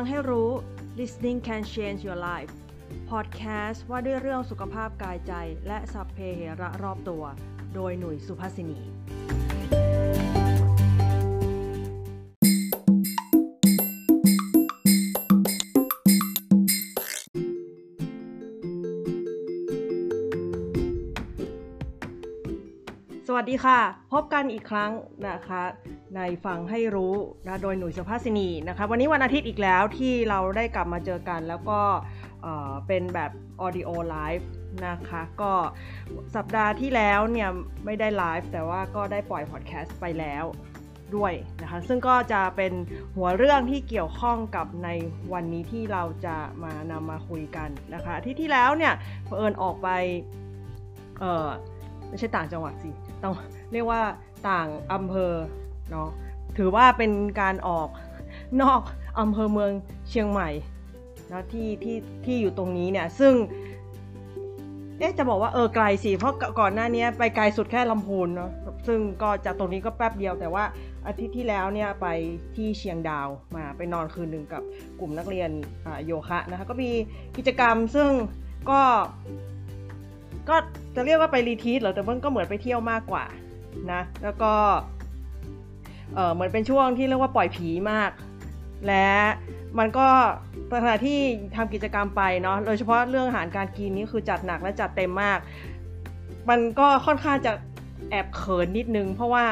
ฟังให้รู้ listening can change your life podcast ว่าด้วยเรื่องสุขภาพกายใจ และสัพเพเหระรอบตัว โดยหนุ่ยสุภาษินีสวัสดีค่ะ พบกันอีกครั้งนะคะ ในฟังให้รู้นะโดยหนุ่ยสุภาษินีนะคะวันนี้วันอาทิตย์อีกแล้วที่เราได้กลับมาเจอกัน แล้วก็เป็นแบบ audio live นะคะก็สัปดาห์ที่แล้วเนี่ยไม่ได้ไลฟ์แต่ว่าก็ได้ปล่อยพอดแคสต์ไปแล้วด้วยนะคะซึ่งก็จะเป็นหัวเรื่องที่เกี่ยวข้องกับในวันนี้ที่เราจะมานำมาคุยกันนะคะที่ที่แล้วเนี่ยเผอิญออกไปเออไม่ใช่ต่างจังหวัดสิต้องเรียกว่าต่างอำเภอ เนาะถือว่าเป็นการออกนอกอำเภอเมืองเชียงใหม่นะที่ที่ที่อยู่ตรงนี้เนี่ยซึ่งเอ๊ะจะบอกว่าเออไกลสิเพราะก่อนหน้านี้ไปไกลสุดแค่ลำพูนเนาะซึ่งก็จากตรงนี้ก็แป๊บเดียวแต่ว่าอาทิตย์ที่แล้วเนี่ยไปที่เชียงดาวมาไปนอนคืนหนึ่งกับกลุ่มนักเรียนโยคะนะคะก็มีกิจกรรมซึ่งก็ก็จะเรียกว่าไปรีทีสเหรอแต่มันก็เหมือนไปเที่ยวมากกว่านะแล้วก็ เหมือนเป็นช่วงที่เรียกว่าปล่อยผีมาก และมันก็ขณะที่ทำกิจกรรมไปเนาะโดยเฉพาะเรื่องอาหารการกินนี่คือจัดหนักและจัดเต็มมาก มันก็ค่อนข้างจะแอบเขินนิดนึง เพราะว่า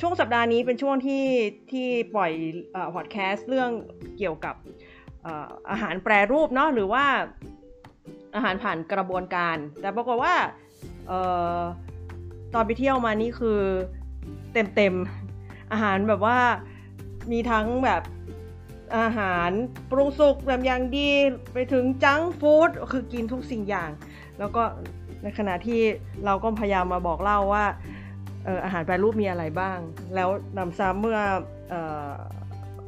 ช่วงสัปดาห์นี้เป็นช่วงที่ที่ปล่อยพอดแคสต์เรื่องเกี่ยวกับอาหารแปรรูปเนาะหรือว่าอาหารผ่านกระบวนการ แต่ปรากฏว่าออตอนไปเที่ยวมานี่คือเต็มเต็ม อาหารแบบว่ามีทั้งแบบอาหารปรุงสุกแบบอย่างดีไปถึงจังฟู้ดคือกินทุกสิ่งอย่าง แล้วก็ในขณะที่เราก็พยายามมาบอกเล่าว่าอออาหารแปรรูปมีอะไรบ้าง แล้วนำซ้ำเมื่อเออ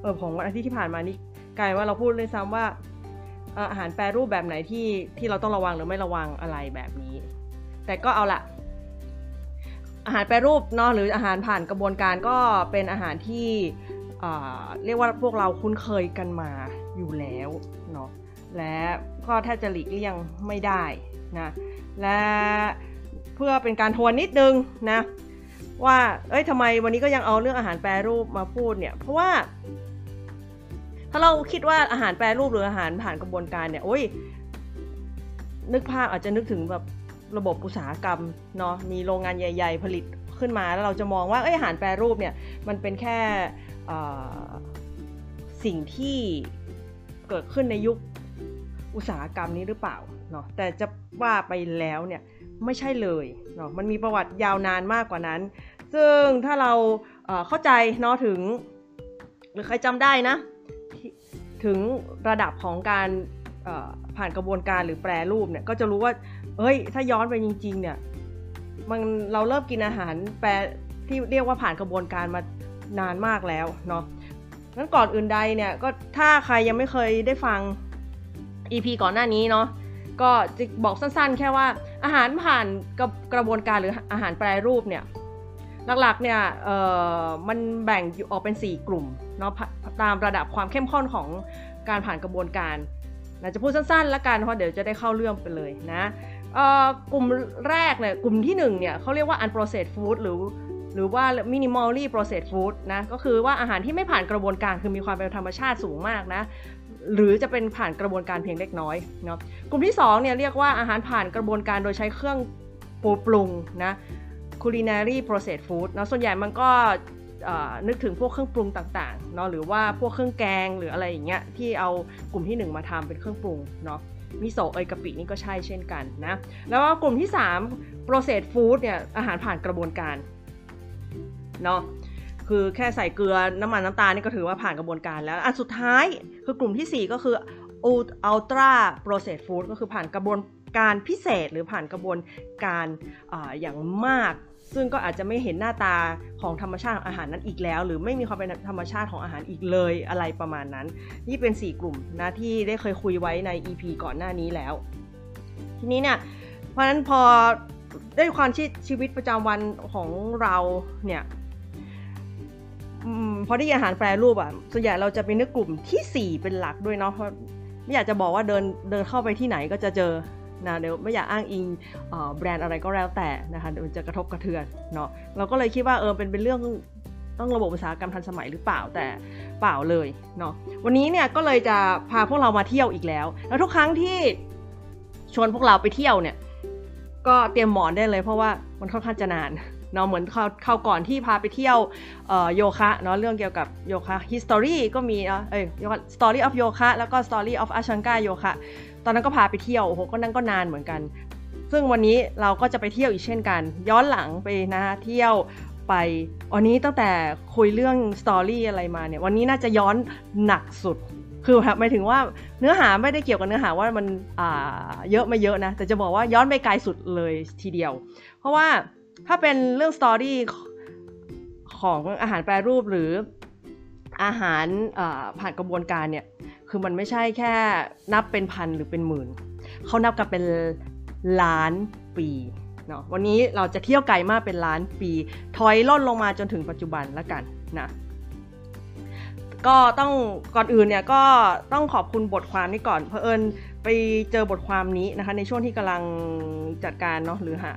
เออของวันอาทิตย์ที่ผ่านมานี่กลายว่าเราพูดเลยซ้ำว่าอาหารแปรรูปแบบไหนที่ที่เราต้องระวังหรือไม่ระวังอะไรแบบนี้ แต่ก็เอาละ อาหารแปรรูปเนาะหรืออาหารผ่านกระบวนการก็เป็นอาหารที่เรียกว่าพวกเราคุ้นเคยกันมาอยู่แล้วเนาะและก็แทบจะหลีกเลี่ยงไม่ได้นะและเพื่อเป็นการทวนนิดนึงนะว่าเอ้ยทำไมวันนี้ก็ยังเอาเรื่องอาหารแปรรูปมาพูดเนี่ยเพราะว่า ถ้าเราคิดว่าอาหารแปรรูปหรืออาหารผ่านกระบวนการเนี่ยโอ้ยนึกภาพอาจจะนึกถึงแบบ ระบบอุตสาหกรรมเนาะมีโรงงานใหญ่ ๆ ผลิตขึ้นมาแล้วเราจะมองว่าเอ้ยอาหารแปรรูปเนี่ยมันเป็นแค่สิ่งที่เกิดขึ้นในยุคอุตสาหกรรมนี้หรือเปล่าเนาะแต่จะว่าไปแล้วเนี่ยไม่ใช่เลยเนาะมันมีประวัติยาวนานมากกว่านั้น ซึ่งถ้าเราเข้าใจเนาะถึงหรือใครจำได้นะ ถึงระดับของการผ่านกระบวนการหรือแปรรูปเนี่ยก็จะรู้ว่า เฮ้ย ถ้าย้อนไปจริง ๆ เนี่ย มันเราเริ่มกินอาหารแปรที่เรียกว่าผ่านกระบวนการมานานมากแล้วเนาะงั้นก่อนอื่นใดเนี่ยก็ถ้าใครยังไม่เคยได้ฟัง EP ก่อนหน้านี้เนาะก็จะบอกสั้นๆ แค่ว่าอาหารผ่านกระกระบวนการหรืออาหารแปรรูปเนี่ยหลักๆเนี่ยเอ่อมันแบ่งออกเป็น 4 กลุ่มเนาะตามระดับความเข้มข้นของการผ่านกระบวนการเราจะพูดสั้นๆ แล้วกันเพราะเดี๋ยวจะได้เข้าเรื่องไปเลยนะ กลุ่มแรกเนี่ยกลุ่มที่1เนี่ยเขาเรียกว่า unprocessed food หรือหรือว่า minimally processed food นะก็คือว่าอาหารที่ไม่ผ่านกระบวนการคือมีความเป็นธรรมชาติสูงมากนะหรือจะเป็นผ่านกระบวนการเพียงเล็กน้อยเนาะกลุ่มที่2เนี่ยเรียกว่าอาหารผ่านกระบวนการโดยใช้เครื่องปูปรุงนะ culinary processed food นะส่วนใหญ่มันก็นึกถึงพวกเครื่องปรุงต่างๆเนาะหรือว่าพวกเครื่องแกงหรืออะไรอย่างเงี้ยที่เอากลุ่มที่ 1 มาทำเป็นเครื่องปรุงเนาะ มิโซะเอยกะปินี่ก็ใช่เช่นกันนะ แล้วก็กลุ่มที่ 3 processed food เนี่ยอาหารผ่านกระบวนการเนาะคือแค่ใส่เกลือน้ำมันน้ำตาลนี่ก็ถือว่าผ่านกระบวนการแล้ว อันสุดท้ายคือกลุ่มที่ 4 ก็คือ ultra processed food ก็คือผ่านกระบวนการพิเศษหรือผ่านกระบวนการออย่างมาก ซึ่งก็อาจจะไม่เห็นหน้าตาของธรรมชาติของอาหารนั้นอีกแล้ว หรือไม่มีความเป็นธรรมชาติของอาหารอีกเลยอะไรประมาณนั้น นี่เป็น 4 กลุ่มนะที่ได้เคยคุยไว้ใน EP ก่อนหน้านี้แล้ว ทีนี้เนี่ยเพราะฉะนั้นพอได้ความชีวิตประจำวันของเราเนี่ยอพอได้อาหารแปรรูปอะส่วนใหญ่เราจะเป็นนึกกลุ่มที่ 4 เป็นหลักด้วยเนาะเพราะไม่อยากจะบอกว่าเดินเดินเข้าไปที่ไหนก็จะเจอ นะเดี๋ยวไม่อยากอ้างอิงแบรนด์อะไรก็แล้วแต่นะคะเดี๋ยวจะกระทบกระเทือนเนาะเราก็เลยคิดว่าเออเป็นเป็นเรื่องต้องระบบอุตสาหกรรมทันสมัยหรือเปล่าแต่เปล่าเลยเนาะวันนี้เนี่ยก็เลยจะพาพวกเรามาเที่ยวอีกแล้ว แล้วทุกครั้งที่ชวนพวกเราไปเที่ยวเนี่ยก็เตรียมหมอนได้เลย เพราะว่ามันค่อนข้างจะนานเนาะเหมือนเขาเขาก่อนที่พาไปเที่ยวโยคะเนาะเรื่องเกี่ยวกับโยคะ history ก็มีเนาะเอ้ย story of โยคะแล้วก็ story of Ashtanga โยคะ ตอนนั้นก็พาไปเที่ยวโอ้โหก็นั่งก็นานเหมือนกัน ซึ่งวันนี้เราก็จะไปเที่ยวอีกเช่นกัน ย้อนหลังไปนะเที่ยวไปวันนี้ตั้งแต่คุยเรื่องสตอรี่อะไรมาเนี่ยวันนี้น่าจะย้อนหนักสุดคือหมายถึงว่าเนื้อหาไม่ได้เกี่ยวกับเนื้อหาว่ามันเยอะไม่เยอะนะ แต่จะบอกว่าย้อนไปไกลสุดเลยทีเดียว เพราะว่าถ้าเป็นเรื่องสตอรี่ของอาหารแปรรูปหรืออาหารผ่านกระบวนการเนี่ย คือมันไม่ใช่แค่นับเป็นพันหรือเป็นหมื่น เขานับกันเป็นล้านปีเนาะวันนี้เราจะเที่ยวไกลมากเป็นล้านปี ถอยล่นลงมาจนถึงปัจจุบันแล้วกันนะก็ต้องก่อนอื่นเนี่ยก็ต้องขอบคุณบทความนี้ก่อน เพอเอิญไปเจอบทความนี้นะคะ ในช่วงที่กำลังจัดการเนาะหรือหา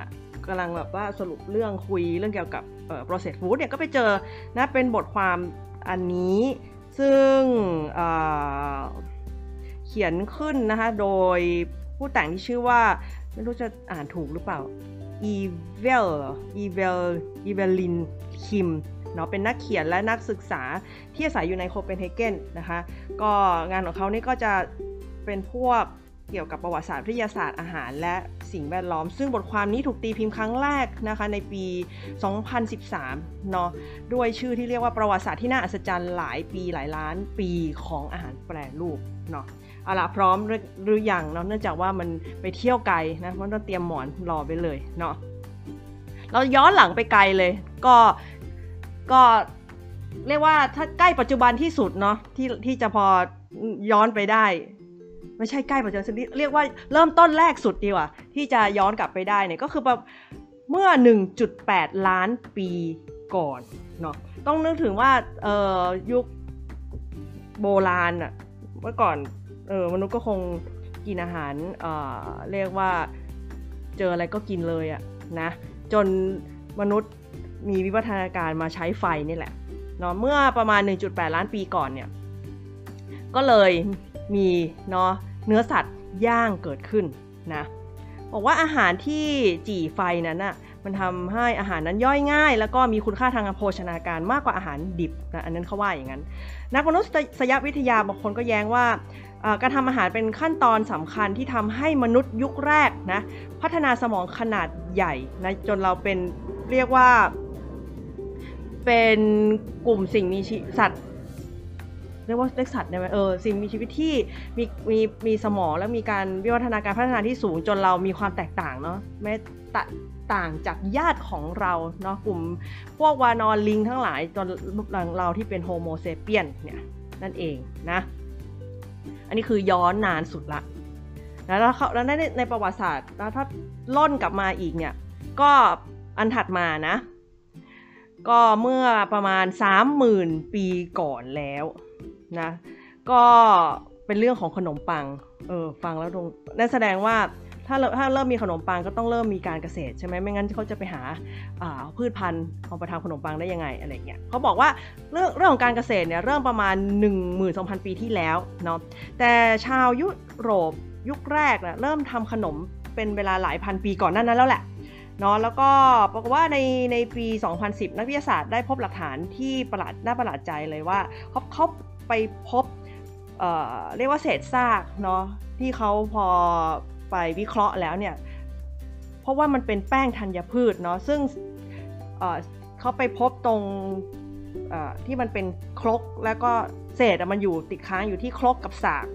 กำลังแบบว่าสรุปเรื่องคุยเรื่องเกี่ยวกับเอ่อ process food เนี่ยก็ไปเจอนะเป็นบทความอันนี้ ซึ่งเขียนขึ้นนะคะโดยผู้แต่งที่ชื่อว่า ไม่รู้จะอ่านถูกหรือเปล่าอีเวลอีเวลอีเวลินคิมเนาะเป็นนักเขียนและนักศึกษาที่อาศัยอยู่ในโคเปนเฮเกนนะคะก็งานของเขานี่ก็จะเป็นพวก เกี่ยวกับประวัติศาสตร์วิทยาศาสตร์อาหาร และสิ่งแวดล้อม ซึ่งบทความนี้ถูกตีพิมพ์ครั้งแรกนะคะในปี 2013 เนาะด้วยชื่อที่เรียกว่าประวัติศาสตร์ที่น่าอัศจรรย์หลายปีหลายล้านปีของอาหารแปรรูปเนาะเอาละพร้อมหรือยังเนาะเนื่องจากว่ามันไปเที่ยวไกลนะมันต้องเตรียมหมอนรอไปเลยเนาะเราย้อนหลังไปไกลเลยก็ก็เรียกว่าถ้าใกล้ปัจจุบันที่สุดเนาะที่ที่จะพอย้อนไปได้ ไม่ใช่ใกล้ปัจจุบันเรียกว่าเริ่มต้นแรกสุดดีกว่า ที่จะย้อนกลับไปได้เนี่ยก็คือแบบเมื่อ 1.8 ล้านปีก่อนเนาะต้องนึกถึงว่าเอ่อยุคโบราณอะเมื่อก่อนเออมนุษย์ก็คงกินอาหารเอ่อเรียกว่าเจออะไรก็กินเลยอะนะจนมนุษย์มีวิวัฒนาการมาใช้ไฟนี่แหละเนาะเมื่อประมาณ 1.8 ล้านปีก่อนเนี่ยก็เลยมีเนาะ เนื้อสัตว์ย่างเกิดขึ้นนะบอกว่าอาหารที่จี่ไฟนั้นน่ะมันทำให้อาหารนั้นย่อยง่าย แล้วก็มีคุณค่าทางโภชนาการมากกว่าอาหารดิบนะอันนั้นเขาว่าอย่างนั้น นักมนุษยวิทยาบางคนก็แย้งว่าการทำอาหารเป็นขั้นตอนสำคัญที่ทำให้มนุษย์ยุคแรกนะพัฒนาสมองขนาดใหญ่นะจนเราเป็นเรียกว่า เป็นกลุ่มสิ่งมีชีสัตว์ เรียกว่าเล็กสัตว์ได้ไหมเออสิ่งมีชีวิตที่มีมีมีสมองและมีการวิวัฒนาการพัฒนาที่สูงจนเรามีความแตกต่างเนาะแม้ต่างจากญาติของเราเนาะกลุ่มพวกวานอนลิงทั้งหลายจนหลังเราที่เป็นโฮโมเซเปียนเนี่ยนั่นเองนะอันนี้คือย้อนนานสุดละแล้วเขาแล้วในในประวัติศาสตร์แล้วถ้าล่นกลับมาอีกเนี่ยก็อันถัดมานะ ก็เมื่อประมาณ 30,000 ปีก่อนแล้ว นะ ก็เป็นเรื่องของขนมปัง เออฟังแล้วตรงนั่นแสดงว่าถ้าถ้าเริ่มมีขนมปังก็ต้องเริ่มมีการเกษตรใช่ไหมไม่งั้นเขาจะไปหาพืชพันธุ์เอาไปทำขนมปังได้ยังไงอะไรเงี้ยเขาบอกว่าเรื่องเรื่องของการเกษตรเนี่ยเริ่มประมาณ 12,000 ปีที่แล้วเนาะแต่ชาวยุโรปยุคแรกนะเริ่มทำขนมเป็นเวลาหลายพันปีก่อนนั้นนั้นแล้วแหละเนาะแล้วก็บอกฏว่าในในปี 2010 นักวิทยาศาสตร์ได้พบหลักฐานที่ประหลาดน่าประหลาดใจเลยว่าเขาเขา ไปพบเเรียกว่าเศษซากเนาะที่เขาพอไปวิเคราะห์แล้วเนี่ยเพราะว่ามันเป็นแป้งธัญพืชเนาะซึ่งเเขาไปพบตรงที่มันเป็นครกแล้วก็เศษมันอยู่ติดค้างอยู่ที่ครกกับสาก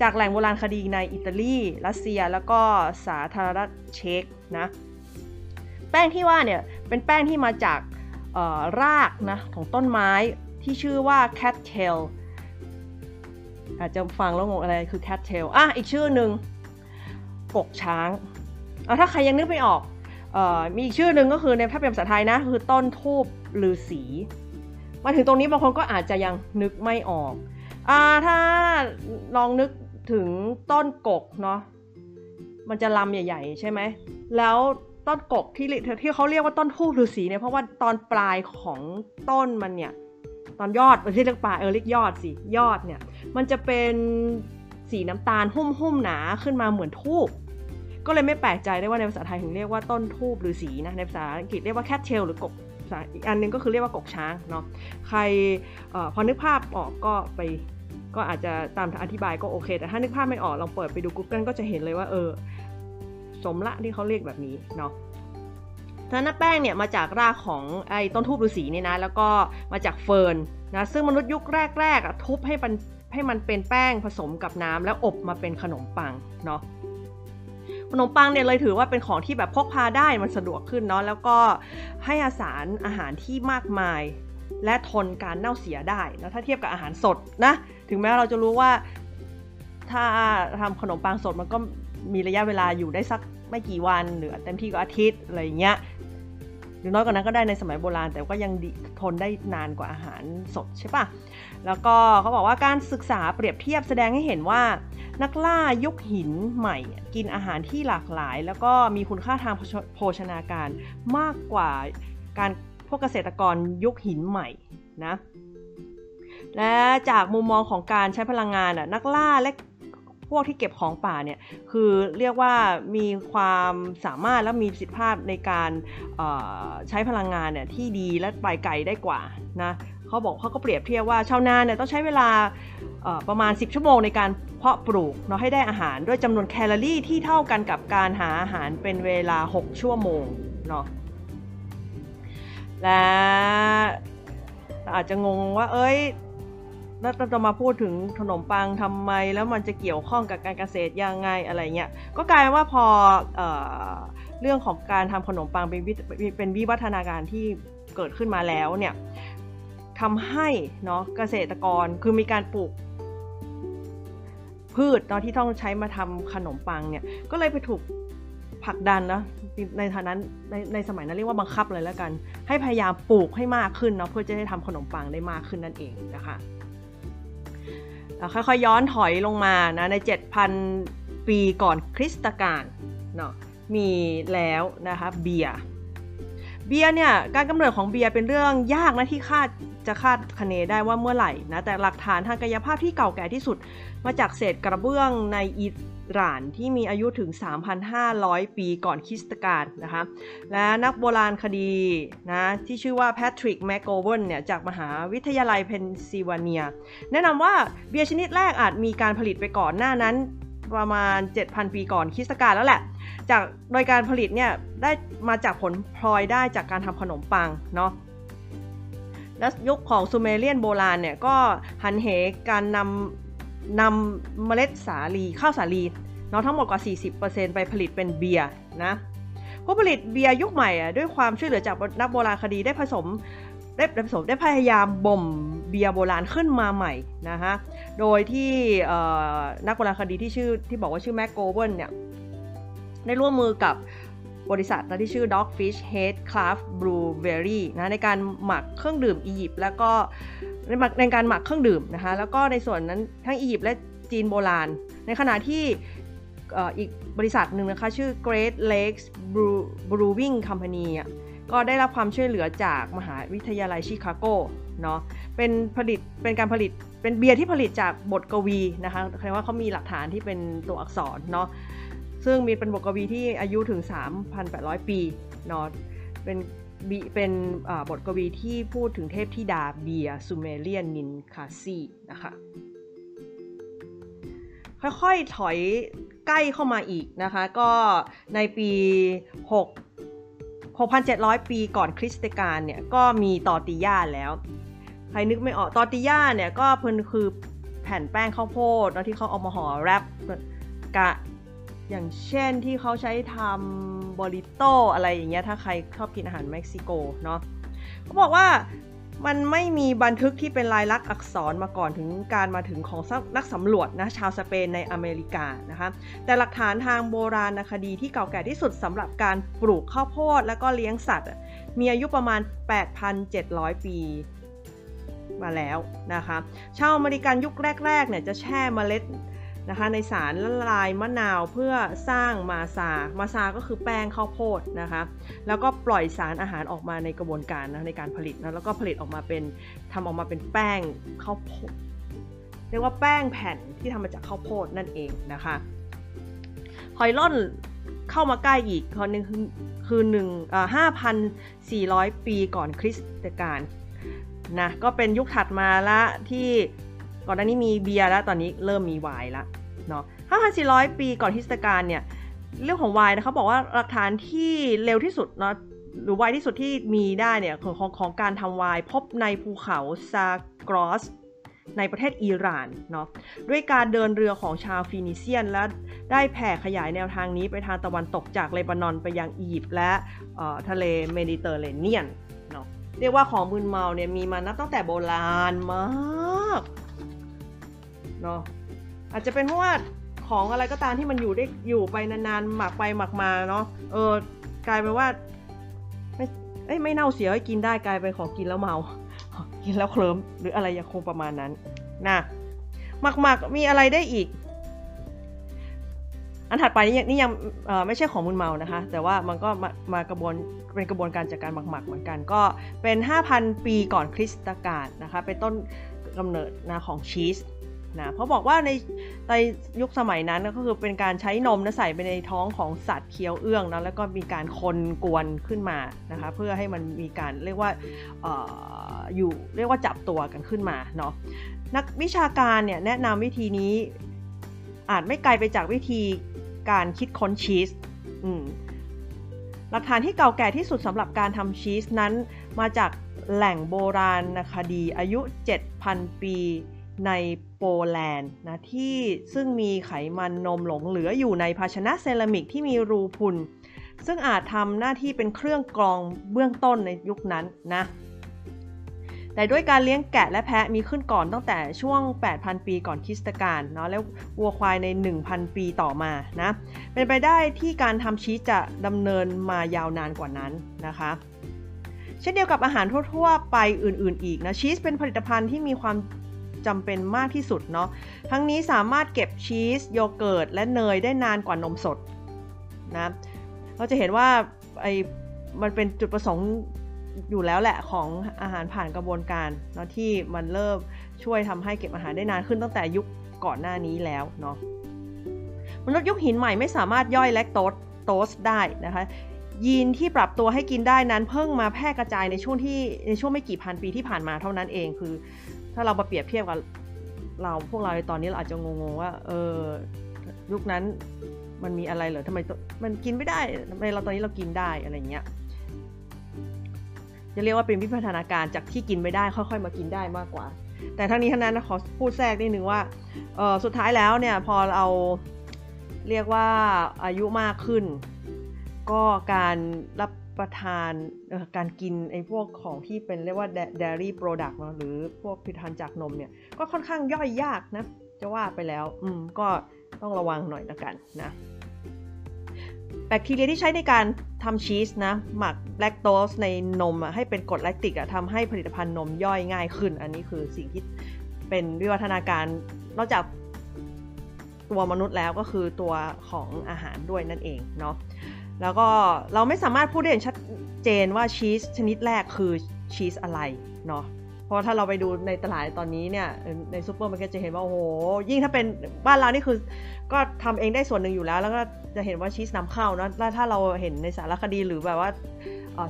จากแหล่งโบราณคดีในอิตาลีรัสเซียแล้วก็สาธารณรัฐเช็กนะแป้งที่ว่าเนี่ยเป็นแป้งที่มาจากรากนะของต้นไม้ที่ชื่อว่า cat tail อาจจะฟังแล้วงงอะไรคือ cat tail อะอีกชื่อหนึ่งกกช้างเอาถ้าใครยังนึกไม่ออกออมีอีกชื่อหนึ่งก็คือในถ้าเป็นภาษาไทยนะ คือต้นทูบลือสีมาถึงตรงนี้บางคนก็อาจจะยังนึกไม่ออกอ่าถ้าลองนึกถึงต้นกกเนาะมันจะลำใหญ่ ๆ ใช่ไหม แล้วต้นกกที่ที่เขาเรียกว่าต้นทูบฤาษีเนี่ยเพราะว่าตอนปลายของต้นมันเนี่ย ตอนยอดไม่ใช่เรียกปลาเออเรียกยอดสิยอดเนี่ย มันจะเป็นสีน้ำตาลหุ้มหุ้มหนาขึ้นมาเหมือนทูบก็เลยไม่แปลกใจได้ว่าในภาษาไทยถึงเรียกว่าต้นทูบฤาษีนะในภาษาอังกฤษเรียกว่าแคทเทลหรือกกอีกอันนึงก็คือเรียกว่ากกช้างเนาะใครอพอนึกภาพออกก็ไปก็อาจจะตามอธิบายก็โอเค แต่ถ้านึกภาพไม่ออกลองเปิดไปดู Google ก็จะเห็นเลยว่าเออสมละที่เขาเรียกแบบนี้เนาะ ถ้าหน้าแป้งเนี่ยมาจากรากของไอ้ต้นทูบฤาษีนี่นะ แล้วก็มาจากเฟิร์นนะซึ่งมนุษย์ยุคแรกๆทุบให้มันให้มันเป็นแป้งผสมกับน้ำแล้วอบมาเป็นขนมปังเนาะขนมปังเนี่ยเลยถือว่าเป็นของที่แบบพกพาได้มันสะดวกขึ้นเนาะแล้วก็ให้อาสารอาหารที่มากมาย และทนการเน่าเสียได้นะถ้าเทียบกับอาหารสดนะถึงแม้เราจะรู้ว่าถ้าทำขนมปังสดมันก็มีระยะเวลาอยู่ได้สัก ไม่กี่วันหรือเต็มที่ก็อาทิตย์อะไรเงี้ยหรือน้อยกว่านั้นก็ได้ในสมัยโบราณ แต่ก็ยังทนได้นานกว่าอาหารสดใช่ปะแล้วก็เขาบอกว่าการศึกษาเปรียบเทียบแสดงให้เห็นว่า นักล่ายุคหินใหม่ กินอาหารที่หลากหลาย แล้วก็มีคุณค่าทางโภชนาการมากกว่าการพวกเกษตรกรยุคหินใหม่นะและจากมุมมองของการใช้พลังงานนักล่าและ พวกที่เก็บของป่าเนี่ยคือเรียกว่ามีความสามารถและมีประสิทธิภาพในการใช้พลังงานเนี่ยที่ดีและไปไกลได้กว่านะเขาบอกเขาก็เปรียบเทียบว่าชาวนาเนี่ยต้องใช้เวลาประมาณ 10 ชั่วโมงในการเพาะปลูกเนาะให้ได้อาหารด้วยจำนวนแคลอรี่ที่เท่ากันกับการหาอาหารเป็นเวลา 6 ชั่วโมงเนาะและอาจจะงงว่าเอ้ย แล้วจะมาพูดถึงขนมปังทำไม แล้วมันจะเกี่ยวข้องกับการเกษตรยังไงอะไรเงี้ยก็กลายว่าพอเออเรื่องของการทำขนมปังเป็นเป็นวิวัฒนาการที่เกิดขึ้นมาแล้วเนี่ยทำให้เนาะเกษตรกรคือมีการปลูกพืชตอนที่ต้องใช้มาทำขนมปังเนี่ยก็เลยไปถูกผลักดันนะในฐานะในในสมัยนั้นเรียกว่าบังคับเลยแล้วกัน ให้พยายามปลูกให้มากขึ้นเนาะเพื่อจะได้ทำขนมปังได้มากขึ้นนั่นเองนะคะ ค่อยๆย้อนถอยลงมานะใน 7,000 ปีก่อนคริสตกาลเนาะมีแล้วนะคะเบียร์เบียร์เนี่ยการกำเนิดของเบียร์เป็นเรื่องยากนะที่คาดจะคาดคะเนได้ว่าเมื่อไหร่นะแต่หลักฐานทางกายภาพที่เก่าแก่ที่สุด มาจากเศษกระเบื้องในอิ หร่านที่มีอายุถึง 3,500 ปีก่อนคริสตกาลนะคะและนักโบราณคดีนะที่ชื่อว่าแพทริกแมกโกเวนเนี่ยจากมหาวิทยาลัยเพนซิลเวเนีย แนะนำว่าเบียร์ชนิดแรกอาจมีการผลิตไปก่อนหน้านั้นประมาณ 7,000 ปีก่อนคริสตกาลแล้วแหละ จากโดยการผลิตเนี่ยได้มาจากผลพลอยได้จากการทำขนมปังเนาะและยุคของซูเมเรียนโบราณเนี่ยก็หันเหการนำ นำเมล็ดสาลีข้าวสาลีเนาะทั้งหมดกว่า 40%ไปผลิตเป็นเบียร์นะผู้ผลิตเบียร์ยุคใหม่อะด้วยความช่วยเหลือจากนักโบราณคดีได้ผสมได้ผสมได้พยายามบ่มเบียร์โบราณขึ้นมาใหม่นะฮะ โดยที่นักโบราณคดีที่ชื่อที่บอกว่าชื่อแม็กโกเวนเนี่ยได้ร่วมมือกับบริษัทที่ชื่อ Dogfish Head Craft Brewery นะในการหมักเครื่องดื่มอียิปต์แล้วก็ ในการหมักเครื่องดื่มนะคะ แล้วก็ในส่วนนั้นทั้งอียิปต์และจีนโบราณ ในขณะที่อีกบริษัทหนึ่งนะคะ ชื่อ Great Lakes Brewing Company ก็ได้รับความช่วยเหลือจากมหาวิทยาลัยชิคาโกเนาะเป็นผลิตเป็นการผลิตเป็นเบียร์ที่ผลิตจากบทกวีนะคะแสดงว่าเขามีหลักฐานที่เป็นตัวอักษรเนาะซึ่งมีเป็นบทกวีที่อายุถึง 3,800 ปีเนาะเป็น เป็นบทกวีที่พูดถึงเทพธิดาเบียซูเมเลียนนินคาซีนะคะค่อยๆถอยใกล้เข้ามาอีกนะคะ ก็ในปี 6 6,700 ปีก่อนคริสตกาลเนี่ยก็มีตอติยาแล้ว ใครนึกไม่ออกตอติยาเนี่ยก็เพิ่นคือแผ่นแป้งข้าวโพดแล้วที่เขาเอามาห่อแรปกะอย่างเช่นที่เขาใช้ทำ บริโตอะไรอย่างเงี้ยถ้าใครชอบกินอาหารเม็กซิโกเนาะเขาบอกว่ามันไม่มีบันทึกที่เป็นลายลักษณ์อักษรมาก่อนถึงการมาถึงของนักสำรวจนะชาวสเปนในอเมริกานะคะแต่หลักฐานทางโบราณคดีที่เก่าแก่ที่สุดสำหรับการปลูกข้าวโพดและก็เลี้ยงสัตว์ มีอายุประมาณ 8,700 ปีมาแล้วนะคะชาวอเมริกันยุคแรกๆเนี่ยจะแช่เมล็ด นะคะในสารละลายมะนาวเพื่อสร้างมาซา มาซาก็คือแป้งข้าวโพดนะคะ แล้วก็ปล่อยสารอาหารออกมาในกระบวนการนะในการผลิตนะแล้วก็ผลิตออกมาเป็นทำออกมาเป็นแป้งข้าวโพดเรียกว่าแป้งแผ่นที่ทำมาจากข้าวโพดนั่นเองนะคะหอยล่อนเข้ามาใกล้อีกคนหนึ่งคือหนึ่งห้าพันสี่ร้อยปีก่อนคริสตกาลนะก็เป็นยุคถัดมาละที่ ก่อนหน้านี้มีเบียร์แล้วตอนนี้เริ่มมีไวน์ละเนาะ5,400 ปีก่อนคริสตกาลเนี่ยเรื่องของไวน์นะเขาบอกว่าหลักฐานที่เร็วที่สุดเนาะหรือไวน์ที่สุดที่มีได้เนี่ยของของของการทำไวน์พบในภูเขาซากรอสในประเทศอิหร่านเนาะด้วยการเดินเรือของชาวฟินิเซียน และได้แผ่ขยายแนวทางนี้ไปทางตะวันตกจากเลบานอนไปยังอียิปต์และทะเลเมดิเตอร์เรเนียนเนาะเรียกว่าของมึนเมาเนี่ยมีมานับตั้งแต่โบราณมาก เนาะอาจจะเป็นเพราะว่าของอะไรก็ตามที่มันอยู่ได้อยู่ไปนานๆหมักไปหมักมาเนาะเออกลายเป็นว่าไม่เอ้ยไม่เน่าเสียให้กินได้กลายเป็นของกินแล้วเมา กินแล้วเคลิ้มหรืออะไรยังคงประมาณนั้นนะหมักหมักมีอะไรได้อีก อันถัดไปนี่นี่ยังไม่ใช่ของมึนเมานะคะ แต่ว่ามันก็มามากระบวนเป็นกระบวนการจากการหมักหมักเหมือนกันก็เป็น 5,000 ปีก่อนคริสตกาลนะคะเป็นต้นกำเนิดนะของชีส นะเพราะบอกว่าในในยุคสมัยนั้นก็คือเป็นการใช้นมนะใส่ไปในท้องของสัตว์เคี้ยวเอื้องนะแล้วก็มีการคนกวนขึ้นมานะคะเพื่อให้มันมีการเรียกว่าอออยู่เรียกว่าจับตัวกันขึ้นมาเนาะนักวิชาการเนี่ยแนะนำวิธีนี้อาจไม่ไกลไปจากวิธีการคิดค้นชีสหลักฐานที่เก่าแก่ที่สุดสำหรับการทำชีสนั้นมาจากแหล่งโบราณคดีอายุ 7,000 ปีใน โปแลนด์นะที่ซึ่งมีไขมันนมหลงเหลืออยู่ในภาชนะเซรามิกที่มีรูพุน ซึ่งอาจทำหน้าที่เป็นเครื่องกรองเบื้องต้นในยุคนั้นนะแต่ด้วยการเลี้ยงแกะและแพะมีขึ้นก่อนตั้งแต่ช่วง 8,000 ปีก่อนคริสตกาลเนาะแล้ววัวควายใน 1,000 ปีต่อมานะเป็นไปได้ที่การทำชีสจะดำเนินมายาวนานกว่านั้นนะคะ เช่นเดียวกับอาหารทั่ว ๆ ไปอื่น ๆ อีกนะชีสเป็นผลิตภัณฑ์ที่มีความ จำเป็นมากที่สุดเนาะทั้งนี้สามารถเก็บชีสโยเกิร์ตและเนยได้นานกว่านมสดนะเราจะเห็นว่าไอ้มันเป็นจุดประสงค์อยู่แล้วแหละของอาหารผ่านกระบวนการเนาะที่มันเริ่มช่วยทำให้เก็บอาหารได้นานขึ้นตั้งแต่ยุคก่อนหน้านี้แล้วเนาะมนุษย์ยุคหินใหม่ไม่สามารถย่อยแลคโตสโตสได้นะคะยีนที่ปรับตัวให้กินได้นั้นเพิ่งมาแพร่กระจายในช่วงที่ในช่วงไม่กี่พันปีที่ผ่านมาเท่านั้นเอง คือ ถ้าเรามาเปรียบเทียบกับเราพวกเราในตอนนี้เราอาจจะงงๆว่า เออยุคนั้นมันมีอะไรเหรอทำไมมันกินไม่ได้ทำไมเราตอนนี้เรากินได้อะไรเงี้ยจะเรียกว่าเป็นวิพัฒนาการจากที่กินไม่ได้ค่อย ๆ มากินได้มากกว่า แต่ทั้งนี้ทั้งนั้นนะขอพูดแทรกนิดนึงว่าออสุดท้ายแล้วเนี่ยพอเราเรียกว่าอายุมากขึ้น ก็การรับ ประทานการกินไอ้พวกของที่เป็นเรียกว่า dairy product เนาะหรือพวกผลิตภัณฑ์จากนมเนี่ย ก็ค่อนข้างย่อยยากนะ จะว่าไปแล้ว อืม ก็ต้องระวังหน่อยละกันนะ แบคทีเรียที่ใช้ในการทำชีสนะ หมักแลคโตสในนมให้เป็นกรดแลคติกอะทำให้ผลิตภัณฑ์นมย่อยง่ายขึ้น อันนี้คือสิ่งที่เป็นวิวัฒนาการนอกจากตัวมนุษย์แล้วก็คือตัวของอาหารด้วยนั่นเองเนาะ แล้วก็เราไม่สามารถพูดได้อย่างชัดเจนว่าชีสชนิดแรกคือชีสอะไรเนาะเพราะถ้าเราไปดูในตลาดตอนนี้เนี่ยในซูเปอร์มาร์เก็ตจะเห็นว่าโอ้โหยิ่งถ้าเป็นบ้านเรานี่คือก็ทำเองได้ส่วนหนึ่งอยู่แล้ว แล้วก็จะเห็นว่าชีสนำเข้านะแล้วถ้าเราเห็นในสารคดีหรือแบบว่า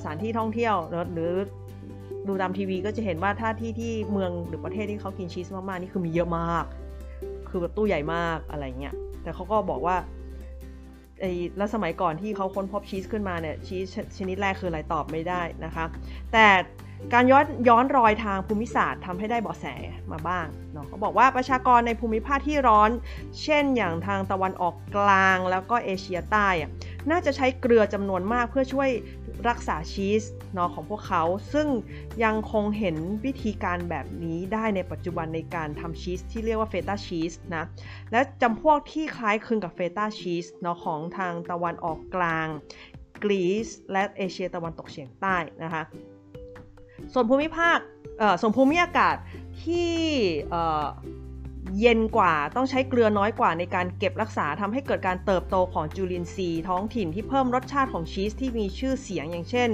สถานที่ท่องเที่ยวหรือดูตามทีวีก็จะเห็นว่าถ้าที่ที่เมืองหรือประเทศที่เขากินชีสมากๆนี่คือมีเยอะมาก คือแบบตู้ใหญ่มากอะไรเงี้ยแต่เขาก็บอกว่า ไอ้แล้วสมัยก่อนที่เขาค้นพบชีสขึ้นมาเนี่ยชีสชนิดแรกคืออะไรตอบไม่ได้นะคะแต่ การย้อนย้อนรอยทางภูมิศาสตร์ทำให้ได้เบาะแสมาบ้างเนาะเขาบอกว่าประชากรในภูมิภาคที่ร้อน เช่นอย่างทางตะวันออกกลางแล้วก็เอเชียใต้น่าจะใช้เกลือจำนวนมากเพื่อช่วยรักษาชีสเนาะของพวกเขา ซึ่งยังคงเห็นวิธีการแบบนี้ได้ในปัจจุบันในการทำชีสที่เรียกว่าเฟต้าชีสนะ และจำพวกที่คล้ายคลึงกับเฟต้าชีสเนาะของทางตะวันออกกลางกรีซและเอเชียตะวันตกเฉียงใต้นะคะ ส่วนภูมิภาคสมภูมิอากาศที่เย็นกว่าต้องใช้เกลือน้อยกว่าในการเก็บรักษาทำให้เกิดการเติบโตของจุลินทรีย์ท้องถิ่นที่เพิ่มรสชาติของชีสที่มีชื่อเสียงอย่างเช่น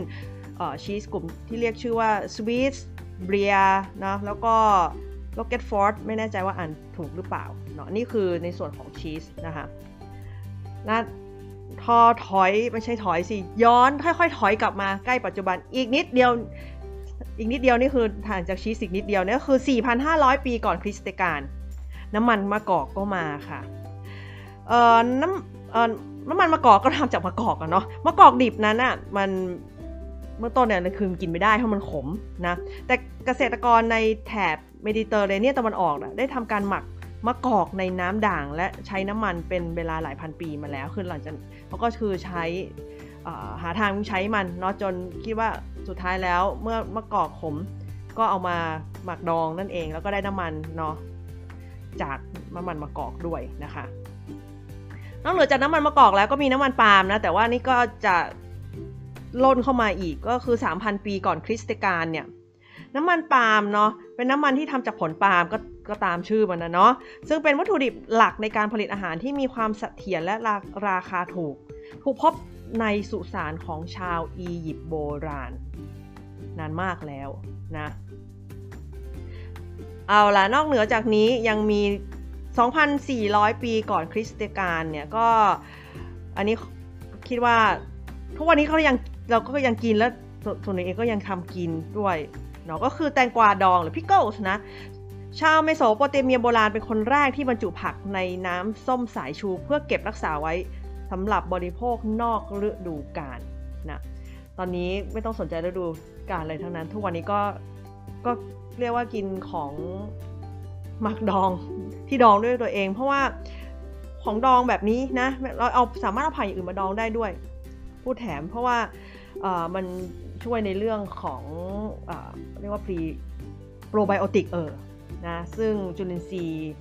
ชีสกลุ่มที่เรียกชื่อว่า Swiss b r i a นะแล้วก็ Roquefort ไม่แน่ใจว่าอ่านถูกหรือเปล่าเนาะนี่คือในส่วนของชีสนะคะนะทอถอยไม่ใช่ถอยสิ ย้อนค่อยๆ ถอยกลับมาใกล้ปัจจุบันอีกนิดเดียว อีกนิดเดียวนี่คือห่างจากชีสอีกนิดเดียวนี่คือ 4,500 ปีก่อนคริสตกาลน้ำมันมะกอกก็มาค่ะเอ่อน้ำเอ่อน้ำมันมะกอกก็ทำจากมะกอกอะเนาะมะกอกดิบนั้นอะมันเมื่อต้นเนี่ยคือกินไม่ได้เพราะมันขมนะแต่เกษตรกรในแถบเมดิเตอร์เรเนียนตะวันออกได้ทำการหมักมะกอกในน้ำด่างและใช้น้ำมันเป็นเวลาหลายพันปีมาแล้วคือหลังจากเขาก็คือใช้ หาทางใช้มันเนาะจนคิดว่าสุดท้ายแล้วเมื่อมะกอกขมก็เอามาหมักดองนั่นเอง แล้วก็ได้น้ำมันเนาะจากน้ำมันมะกอกด้วยนะคะนอกเหนือจากน้ำมันมะกอกแล้วก็มีน้ำมันปาล์มนะแต่ว่านี่ก็จะล่นเข้ามาอีกก็คือ 3,000 ปีก่อนคริสต์กาลเนี่ยน้ำมันปาล์มเนาะเป็นน้ำมันที่ทำจากผลปาล์มก็ก็ตามชื่อมันนะเนาะซึ่งเป็นวัตถุดิบหลักในการผลิตอาหารที่มีความเสถียรและราราคาถูก ถูกพบ ในสุสานของชาวอียิปต์โบราณ นานมากแล้วนะ เอาล่ะ นอกเหนือจากนี้ยังมี 2,400 ปีก่อนคริสต์กาลเนี่ยก็อันนี้คิดว่าทุกวันนี้เขายังเราก็ยังกินแล้วส่วนเองก็ยังทำกินด้วยเนาะก็คือแตงกวาดองหรือ pickle นะชาวเมโสโปเตเมียโบราณเป็นคนแรกที่บรรจุผักในน้ำส้มสายชูเพื่อเก็บรักษาไว้ สำหรับบริโภคนอกฤดูกาลนะตอนนี้ไม่ต้องสนใจฤดูกาลอะไรทั้งนั้น ทุกวันนี้ก็ก็เรียกว่ากินของหมักดองที่ดองด้วยตัวเอง เพราะว่าของดองแบบนี้นะเราเอาสามารถเอาผักอย่างอื่นมาดองได้ด้วยพูดแถมเพราะว่ามันช่วยในเรื่องของอเรียกว่าพรีโปรไบโอติกเออนะซึ่งจุลินทรีย์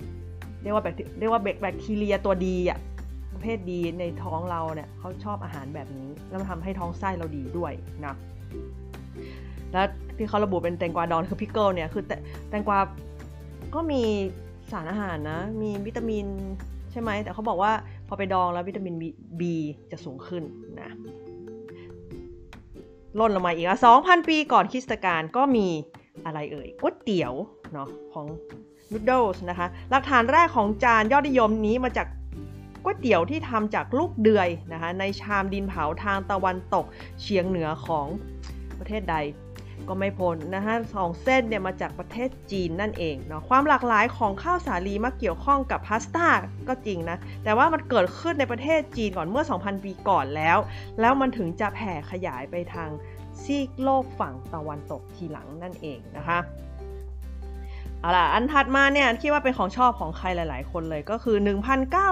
เรียกว่าเรียกว่าแบคทีเรียตัวดีอะ ประเภทดีในท้องเราเนี่ยเขาชอบอาหารแบบนี้ แล้วมันทำให้ท้องไส้เราดีด้วยนะแล้วที่เขาระบุเป็นแตงกวาดองคือ pickle เนี่ยคือแตงกวาก็มีสารอาหารนะ มีวิตามินใช่ไหม แต่เขาบอกว่าพอไปดองแล้ววิตามิน B จะสูงขึ้นนะล่นลงมาอีกอะ2,000 ปีก่อนคริสตกาลก็มีอะไรเอ่ยก๋วยเตี๋ยวเนาะของนูดเดิลส์นะคะ หลักฐานแรกของจานยอดนิยมนี้มาจาก ก๋วยเตี๋ยวที่ทำจากลูกเดือยนะคะในชามดินเผาทางตะวันตกเฉียงเหนือของประเทศใดก็ไม่พ้นนะคะสองเส้นเนี่ยมาจากประเทศจีนนั่นเองเนาะความหลากหลายของข้าวสาลีมาเกี่ยวข้องกับพาสต้าก็จริงนะ แต่ว่ามันเกิดขึ้นในประเทศจีนก่อนเมื่อ 2,000 ปีก่อนแล้ว แล้วมันถึงจะแผ่ขยายไปทางซีกโลกฝั่งตะวันตกทีหลังนั่นเองนะคะเอาล่ะ อันถัดมาเนี่ยคิดว่าเป็นของชอบของใครหลาย ๆ คนเลยก็คือ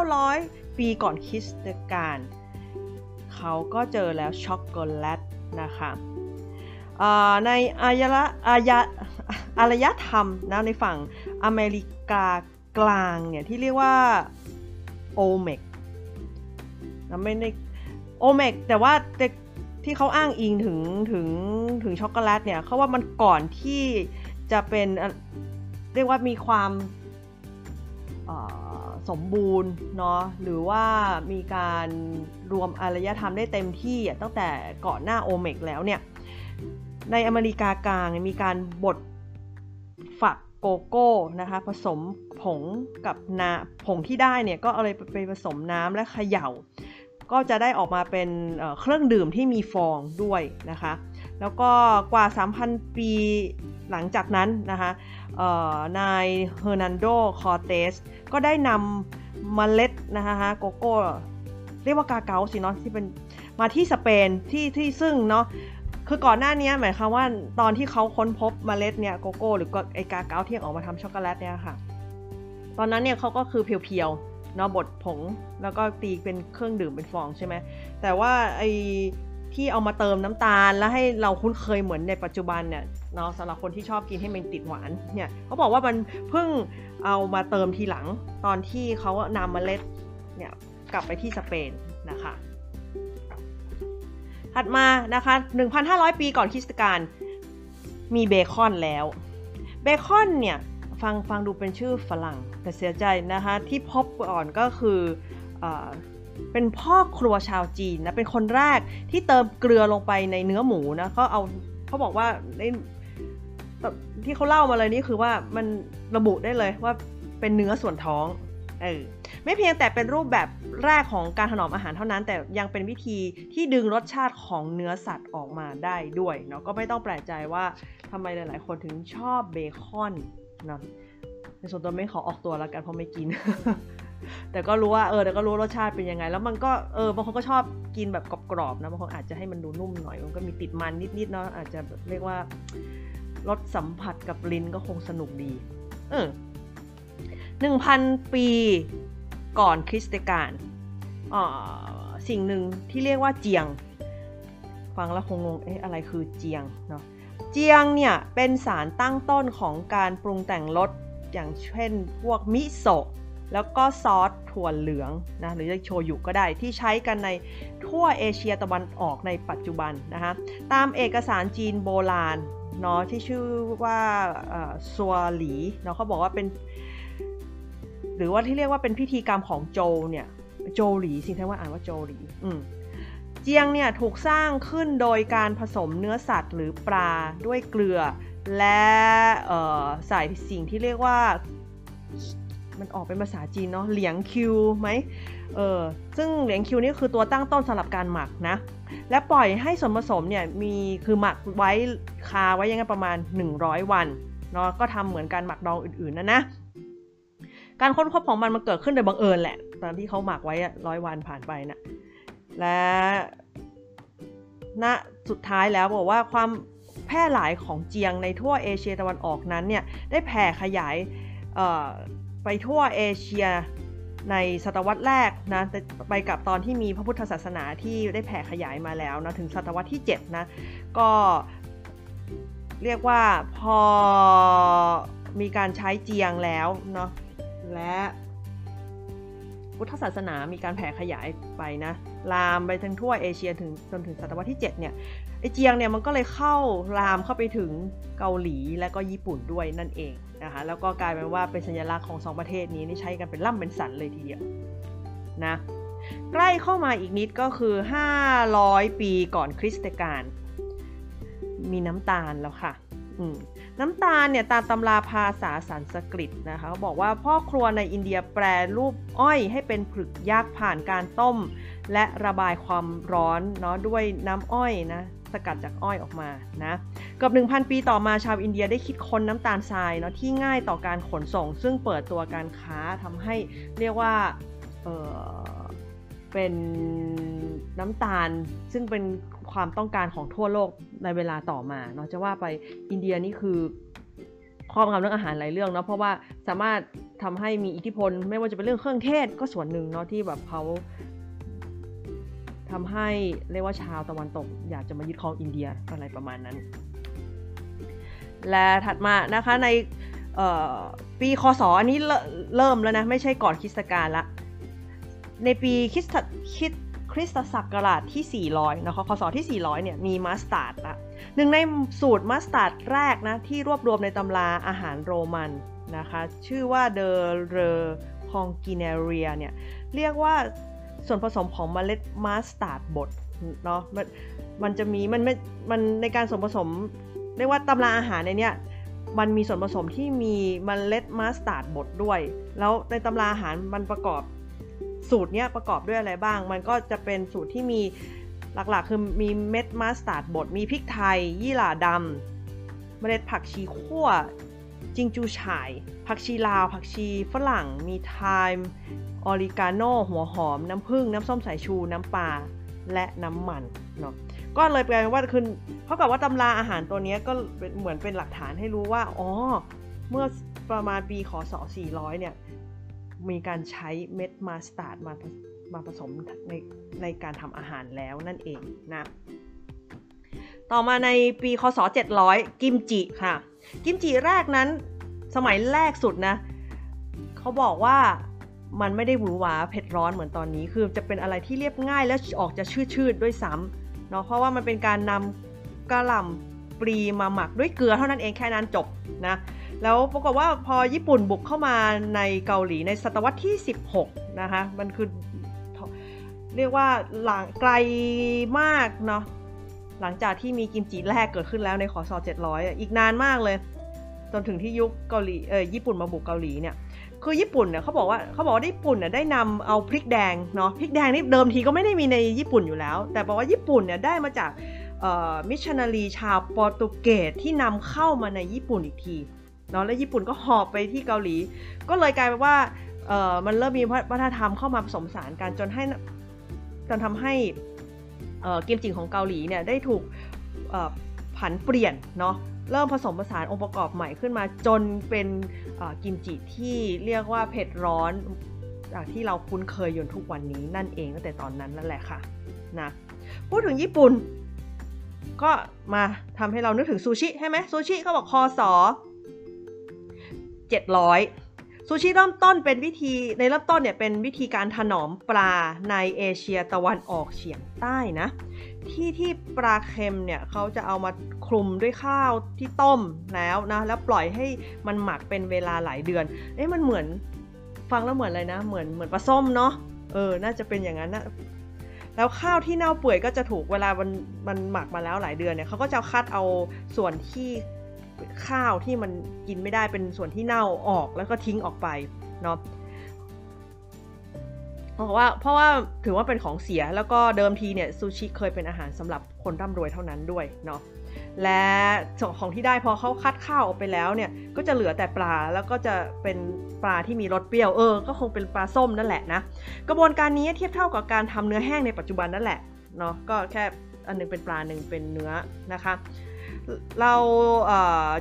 1,900 ปีก่อนคริสตกาลเขาก็เจอแล้วช็อกโกแลตนะคะในอายะอายะอารยธรรมนะในฝั่งอเมริกากลางเนี่ยที่เรียกว่าโอเมกนะไม่ในโอเมกแต่ว่าที่เขาอ้างอิงถึงถึงถึงช็อกโกแลตเนี่ยเขาว่ามันก่อนที่จะเป็นเรียกว่ามีความ สมบูรณ์เนาะหรือว่ามีการรวมอารยธรรมได้เต็มที่ตั้งแต่ก่อนหน้าโอเมกแล้วเนี่ยในอเมริกากลางมีการบดฝักโกโก้นะคะผสมผงกับนาผงที่ได้เนี่ยก็เอาเลยไปผสมน้ำและเขย่า ก็จะได้ออกมาเป็นเครื่องดื่มที่มีฟองด้วยนะคะ แล้วก็กว่า 3,000 ปีหลังจากนั้นนะคะนายเฮอร์นันโด คอเตส ก็ได้นำเมล็ดนะคะโกโก้ เรียกว่า cacao สิเนาะที่เป็นมาที่สเปนที่ที่ซึ่งเนาะคือก่อนหน้านี้หมายความว่าตอนที่เขาค้นพบเมล็ดเนี่ยโกโก้หรือไอ cacao ที่ออกมาทำช็อกโกแลตเนี่ยค่ะ ตอนนั้นเนี่ยเขาก็คือเพียวๆเนาะบดผงแล้วก็ตีเป็นเครื่องดื่มเป็นฟองใช่ไหมแต่ว่าไอ ที่เอามาเติมน้ำตาล แล้วให้เราคุ้นเคยเหมือนในปัจจุบันเนี่ยเนาะสำหรับคนที่ชอบกินให้มันติดหวานเนี่ยเขาบอกว่ามันเพิ่งเอามาเติมทีหลังตอนที่เขานำเมล็ดเนี่ยกลับไปที่สเปนนะคะถัดมานะคะ 1,500 ปีก่อนคริสตกาลมีเบคอนแล้ว เบคอนเนี่ยฟังฟังดูเป็นชื่อฝรั่งแต่เสียใจนะคะที่พบก่อนก็คือ เป็นพ่อครัวชาวจีนนะเป็นคนแรกที่เติมเกลือลงไปในเนื้อหมูนะเขาเอาเขาบอกว่าในที่เขาเล่ามาเลยนี่คือว่ามันระบุได้เลยว่าเป็นเนื้อส่วนท้องเออไม่เพียงแต่เป็นรูปแบบแรกของการถนอมอาหารเท่านั้น แต่ยังเป็นวิธีที่ดึงรสชาติของเนื้อสัตว์ออกมาได้ด้วยเนาะก็ไม่ต้องแปลกใจว่าทำไมหลาย ๆ คนถึงชอบเบคอนนะในส่วนตัวไม่ขอออกตัวแล้วกันเพราะไม่กิน แต่ก็รู้ว่าเออแต่ก็รู้รสชาติเป็นยังไง แล้วมันก็เออบางคนก็ชอบกินแบบกรอบๆนะบางคนอาจจะให้มันดูนุ่มหน่อย มันก็มีติดมันนิดๆเนาะอาจจะเรียกว่ารสสัมผัสกับลิ้นก็คงสนุกดีเออหนึ่งพันปีก่อนคริสต์กาลสิ่งหนึ่งที่เรียกว่าเจียง ฟังแล้วคงงงเอ๊ะอะไรคือเจียงเนาะเจียงเนี่ยเป็นสารตั้งต้นของการปรุงแต่งรสอย่างเช่นพวกมิโซะ แล้วก็ซอสถั่วเหลืองนะหรือจะโชยุก็ได้ที่ใช้กันในทั่วเอเชียตะวันออกในปัจจุบันนะคะตามเอกสารจีนโบราณเนาะที่ชื่อว่าซัวหลีเนาะเขาบอกว่าเป็น หรือว่าที่เรียกว่าเป็นพิธีกรรมของโจเนี่ยโจหลีสิท่านว่าอ่านว่าโจหลีอืมเจียงเนี่ยถูกสร้างขึ้นโดยการผสมเนื้อสัตว์หรือปลาด้วยเกลือ และใส่สิ่งที่เรียกว่า มันออกเป็นภาษาจีนเนาะเหลียงคิวไหมเออซึ่งเหลียงคิวนี่คือตัวตั้งต้นสำหรับการหมักนะ และปล่อยให้ส่วนผสมเนี่ยมีคือหมักไว้คาไว้ยังไงประมาณ 100 วันเนาะก็ทำเหมือนการหมักดองอื่นๆนะนะการค้นพบของมันมันเกิดขึ้นโดยบังเอิญแหละ ตอนที่เขาหมักไว้ร้อยวันผ่านไปนะและณสุดท้ายแล้วบอกว่าความแพร่หลายของเจียงในทั่วเอเชียตะวันออกนั้นเนี่ยได้แผ่ขยาย ไปทั่วเอเชียในศตวรรษแรกนะไปกับตอนที่มีพระพุทธศาสนาที่ได้แผ่ขยายมาแล้วนะถึงศตวรรษที่7นะก็เรียกว่าพอมีการใช้เจียงแล้วเนาะและพุทธศาสนามีการแผ่ขยายไปนะลามไปทั้งทั่วเอเชียถึงจนถึงศตวรรษที่ 7 เนี่ยไอเจียงเนี่ยมันก็เลยเข้าลามเข้าไปถึงเกาหลีและก็ญี่ปุ่นด้วยนั่นเอง นะคะแล้วก็กลายเป็นว่าเป็นสัญลักษณ์ของสองประเทศนี้นี่ใช้กันเป็นล่ำเป็นสันเลยทีเดียวนะใกล้เข้ามาอีกนิดก็คือ 500 ปีก่อนคริสต์กาลมีน้ำตาลแล้วค่ะน้ำตาลเนี่ยตามตำราภาษาสันสกฤตนะคะบอกว่าพ่อครัวในอินเดียแปรรูปอ้อยให้เป็นผลึกยักษ์ผ่านการต้ม และระบายความร้อนเนาะด้วยน้ำอ้อยนะ สกัดจากอ้อยออกมานะเกือบ1,000 ปีต่อมาชาวอินเดียได้คิดค้นน้ำตาลทรายเนาะที่ง่ายต่อการขนส่ง ซึ่งเปิดตัวการค้าทำให้เรียกว่าเเป็นน้ำตาลซึ่งเป็นความต้องการของทั่วโลกในเวลาต่อมาเนาะจะว่าไปอินเดียนี่คือครอบงำเรื่องอาหารหลายเรื่องเนาะเพราะว่าสามารถทำให้มีอิทธิพล ไม่ว่าจะเป็นเรื่องเครื่องเทศก็ส่วนหนึ่งเนาะที่แบบเขา ทำให้เรียกว่าชาวตะวันตก อยากจะมายึดครองอินเดียอะไรประมาณนั้น และถัดมานะคะในปีคศอันนี้เริ่มแล้วนะ ไม่ใช่ก่อนคริสตกาลละ ในปีคริสตคิดคริสตศักราชที่ 400 นะคะ คศที่ 400 เนี่ย มีมัสตาร์ดละหนึ่งในสูตรมัสตาร์ดแรกนะ ที่รวบรวมในตำราอาหารโรมันนะคะ ชื่อว่า De Re Coquinaria เนี่ย เรียกว่า ส่วนผสมของเมล็ดมัสตาร์ดบดเนาะมันมันจะมีมันไม่มันในการส่วนผสมเรียกว่าตำราอาหารในเนี้ยมันมีส่วนผสมที่มีมเมล็ดมัสตาร์ดบดด้วย แล้วในตำราอาหารมันประกอบสูตรเนี้ยประกอบด้วยอะไรบ้าง มันก็จะเป็นสูตรที่มีหลักๆ คือมีเม็ดมัสตาร์ดบด มีพริกไทย ยี่หร่าดำ เมล็ดผักชีคั่ว จิงจูฉ่าย ผักชีลาว ผักชีฝรั่ง มีไทม์ ออริกาโน่หัวหอม น้ำผึ้งน้ำส้มสายชู น้ำปลาและน้ำมันเนาะก็เลยแปลว่าคือเท่ากับว่าตำราอาหารตัวนี้ก็เหมือนเป็นหลักฐานให้รู้ว่าอ๋อเมื่อประมาณปีคศ400 เนี่ย มีการใช้เม็ดมาสตาร์ดมามาผสมในในการทำอาหารแล้วนั่นเองนะ ต่อมาในปีคศ700 กิมจิค่ะ กิมจิแรกนั้นสมัยแรกสุดนะ เขาบอกว่า มันไม่ได้หวือหวาเผ็ดร้อนเหมือนตอนนี้ คือจะเป็นอะไรที่เรียบง่ายและออกจะชืดๆด้วยซ้ำเนาะเพราะว่ามันเป็นการนำกระหล่ำปลีมาหมักด้วยเกลือเท่านั้นเองแค่นั้นจบนะแล้วปรากฏว่าพอญี่ปุ่นบุกเข้ามาในเกาหลีในศตวรรษที่ 16 นะคะ มันคือเรียกว่าหลังไกลมากเนาะหลังจากที่มีกิมจิแรกเกิดขึ้นแล้วในขอซอ700 อีกนานมากเลย จนถึงที่ยุคเกาหลีเออญี่ปุ่นมาบุกเกาหลีเนี่ย คือญี่ปุ่นเนี่ยเขาบอกว่าเขาบอกว่าญี่ปุ่นเนี่ยได้นำเอาพริกแดงเนาะพริกแดงนี่เดิมทีก็ไม่ได้มีในญี่ปุ่นอยู่แล้ว แต่บอกว่าญี่ปุ่นเนี่ยได้มาจากมิชชันนารีชาวโปรตุเกสที่นำเข้ามาในญี่ปุ่นอีกทีเนาะแล้วญี่ปุ่นก็หอบไปที่เกาหลี ก็เลยกลายเป็นว่ามันเริ่มมีวัฒนธรรมเข้ามาผสมผสารกันจนให้จนทำให้กิมจิของเกาหลีเนี่ยได้ถูกผันเปลี่ยนเนาะ เริ่มผสมผสานองค์ประกอบใหม่ขึ้นมาจนเป็นกิมจิที่เรียกว่าเผ็ดร้อนจากที่เราคุ้นเคยอยู่ทุกวันนี้นั่นเองตั้งแต่ตอนนั้นนั่นแหละค่ะนะพูดถึงญี่ปุ่น ก็มาทำให้เรานึกถึงซูชิใช่ไหมซูชิเขาบอกคอสอ700 ซูชิเริ่มต้นเป็นวิธีในเริ่มต้นเนี่ยเป็นวิธีการถนอมปลาในเอเชียตะวันออกเฉียงใต้นะ ที่ที่ปลาเค็มเนี่ยเขาจะเอามาคลุมด้วยข้าวที่ต้มแล้วนะแล้วปล่อยให้มันหมักเป็นเวลาหลายเดือนเอ๊ะมันเหมือนฟังแล้วเหมือนอะไรนะ เหมือนเหมือนปลาส้มเนาะเออ น่าจะเป็นอย่างนั้นนะแล้วข้าวที่เน่าเปื่อยก็จะถูกเวลามันมันหมักมาแล้วหลายเดือนเนี่ยเขาก็จะคัดเอาส่วนที่ข้าวที่มันกินไม่ได้เป็นส่วนที่เน่าออกแล้วก็ทิ้งออกไปเนาะ เพราะว่าเพราะว่าถือว่าเป็นของเสียแล้วก็เดิมทีเนี่ยซูชิเคยเป็นอาหารสำหรับคนร่ำรวยเท่านั้นด้วยเนาะและของที่ได้พอเขาคัดข้าวออกไปแล้วเนี่ยก็จะเหลือแต่ปลาแล้วก็จะเป็นปลาที่มีรสเปรี้ยวเออ ก็คงเป็นปลาส้มนั่นแหละนะกระบวนการนี้เทียบเท่ากับการทำเนื้อแห้งในปัจจุบันนั่นแหละเนาะก็แค่อันนึงเป็นปลาหนึ่งเป็นเนื้อนะคะ เรา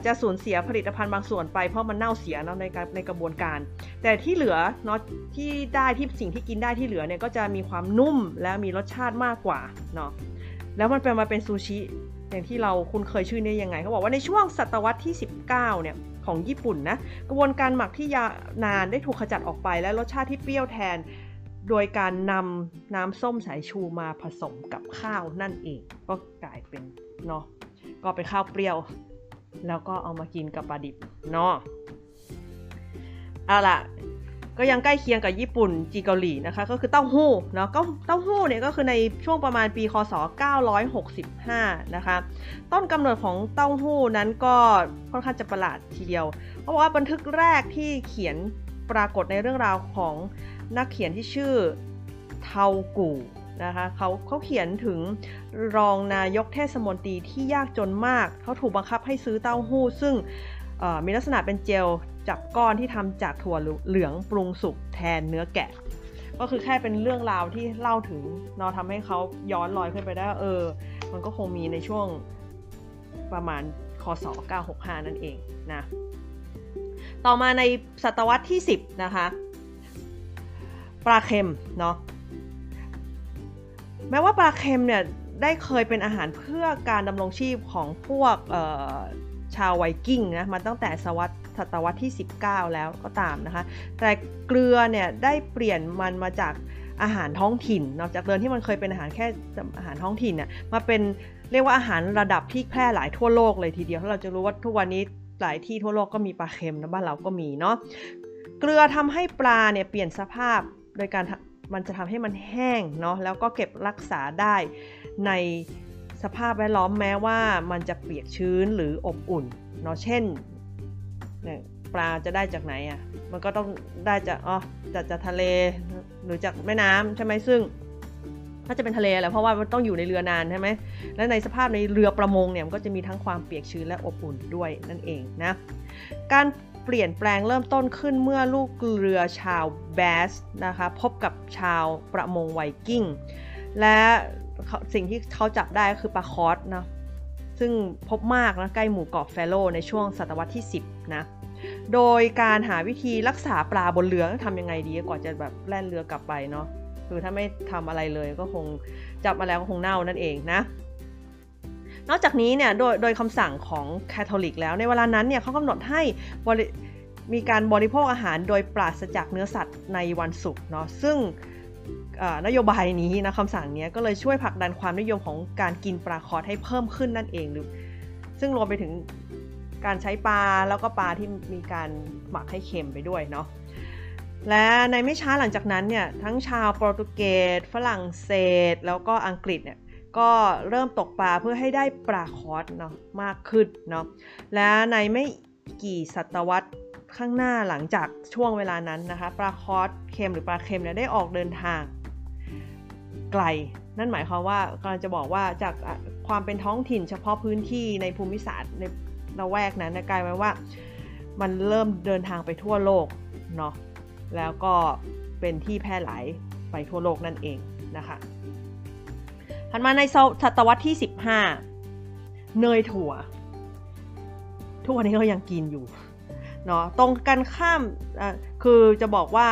จะสูญเสียผลิตภัณฑ์บางส่วนไปเพราะมันเน่าเสียเนาะในการในกระบวนการ แต่ที่เหลือเนาะที่ได้ที่สิ่งที่กินได้ที่เหลือเนี่ยก็จะมีความนุ่มและมีรสชาติมากกว่าเนาะแล้วมันเป็นมาเป็นซูชิอย่างที่เราคุณเคยชื่อนี้ยังไงเขาบอกว่าในช่วงศตวรรษที่ 19 เนี่ยของญี่ปุ่นนะกระบวนการหมักที่ยานานได้ถูกขจัดออกไปและรสชาติที่เปรี้ยวแทน โดยการนำน้ำส้มสายชูมาผสมกับข้าวนั่นเองก็กลายเป็นเนาะ ก็เป็นข้าวเปรี้ยว แล้วก็เอามากินกับปลาดิบเนาะเอาล่ะก็ยังใกล้เคียงกับญี่ปุ่นจีเกาหลีนะคะ ก็คือเต้าหู้เนาะก็เต้าหู้เนี่ยก็คือในช่วงประมาณปีคศ 965 นะคะ ต้นกำเนิดของเต้าหู้นั้นก็ค่อนข้างจะประหลาดทีเดียว เพราะว่าบันทึกแรกที่เขียนปรากฏในเรื่องราวของนักเขียนที่ชื่อเทากู่ นะคะเขาเขาเขียนถึงรองนายกเทศมนตรีที่ยากจนมาก เขาถูกบังคับให้ซื้อเต้าหู้ ซึ่งมีลักษณะเป็นเจลจับก้อนที่ทำจากถั่วเหลืองปรุงสุกแทนเนื้อแกะ ก็คือแค่เป็นเรื่องราวที่เล่าถึงเนาะทำให้เขาย้อนลอยขึ้นไปได้เออ มันก็คงมีในช่วงประมาณคศ 965 นั่นเองนะ ต่อมาในศตวรรษที่ 10 นะคะ ปลาเค็มเนาะ แม้ว่าปลาเค็มเนี่ยได้เคยเป็นอาหารเพื่อการดำรงชีพของพวกชาวไวกิ้งนะมาตั้งแต่ศตวรรษศตวรรษที่ 19 แล้วก็ตามนะคะ แต่เกลือเนี่ยได้เปลี่ยนมันมาจากอาหารท้องถิ่นนอกจากเดิมที่มันเคยเป็นอาหารแค่อาหารท้องถิ่นเนี่ยมาเป็นเรียกว่าอาหารระดับที่แพร่หลายทั่วโลกเลยทีเดียวถ้าเราจะรู้ว่าทุกวันนี้หลายที่ทั่วโลกก็มีปลาเค็มนะบ้านเราก็มีเนาะเกลือทำให้ปลาเนี่ยเปลี่ยนสภาพโดยการ มันจะทำให้มันแห้งเนาะแล้วก็เก็บรักษาได้ในสภาพแวดล้อมแม้ว่ามันจะเปียกชื้นหรืออบอุ่นเนาะเช่นเนี่ยปลาจะได้จากไหนอะ่ะมันก็ต้องได้จากอ๋อจากจากทะเลหรือจากแม่น้ำใช่ไหมซึ่งถ้าจะเป็นทะเลแหละเพราะว่ามันต้องอยู่ในเรือนานใช่ไหมและในสภาพในเรือประมงเนี่ยมันก็จะมีทั้งความเปียกชื้นและอบอุ่นด้วยนั่นเองนะการ เปลี่ยนแปลงเริ่มต้นขึ้นเมื่อลูกเรือชาวแบสนะคะพบกับชาวประมงไวกิ้ง และสิ่งที่เขาจับได้ก็คือปลาคอสนะซึ่งพบมากนะใกล้หมู่เกาะแฟโลในช่วงศตวรรษที่ 10 นะ โดยการหาวิธีรักษาปลาบนเรือทำยังไงดีกว่าจะแบบแล่นเรือกลับไปเนาะคือถ้าไม่ทำอะไรเลยก็คงจับมาแล้วก็คงเน่านั่นเองนะ นอกจากนี้เนี่ยโดยโดยคำสั่งของแคทอลิกแล้วในเวลานั้นเนี่ยเขากำหนดให้มีการบริโภคอาหารโดยปราศจากเนื้อสัตว์ในวันศุกร์เนาะซึ่งนโยบายนี้นะคำสั่งนี้ก็เลยช่วยผลักดันความนิยมของการกินปลาคอร์ดให้เพิ่มขึ้นนั่นเองหรือซึ่งรวมไปถึงการใช้ปลาแล้วก็ปลาที่มีการหมักให้เค็มไปด้วยเนาะและในไม่ช้าหลังจากนั้นเนี่ยทั้งชาวโปรตุเกสฝรั่งเศส แล้วก็อังกฤษเนี่ย ก็เริ่มตกปลาเพื่อให้ได้ปลาคอดเนาะมากขึ้นเนาะและในไม่กี่ศตวรรษข้างหน้าหลังจากช่วงเวลานั้นนะคะปลาคอดเค็มหรือปลาเค็มเนี่ยได้ออกเดินทาง ไกล นั่นหมายความว่ากำลังจะบอกว่าจากความเป็นท้องถิ่นเฉพาะพื้นที่ในภูมิศาสตร์ในละแวกนั้นกลายเป็นว่ามันเริ่มเดินทางไปทั่วโลกเนาะแล้วก็เป็นที่แพร่หลายไปทั่วโลกนั่นเองนะคะ ถัดมาในศตวรรษที่ 15 เนยถั่ว ทุกวันนี้เรายังกินอยู่เนาะตรงกันข้ามคือจะบอกว่า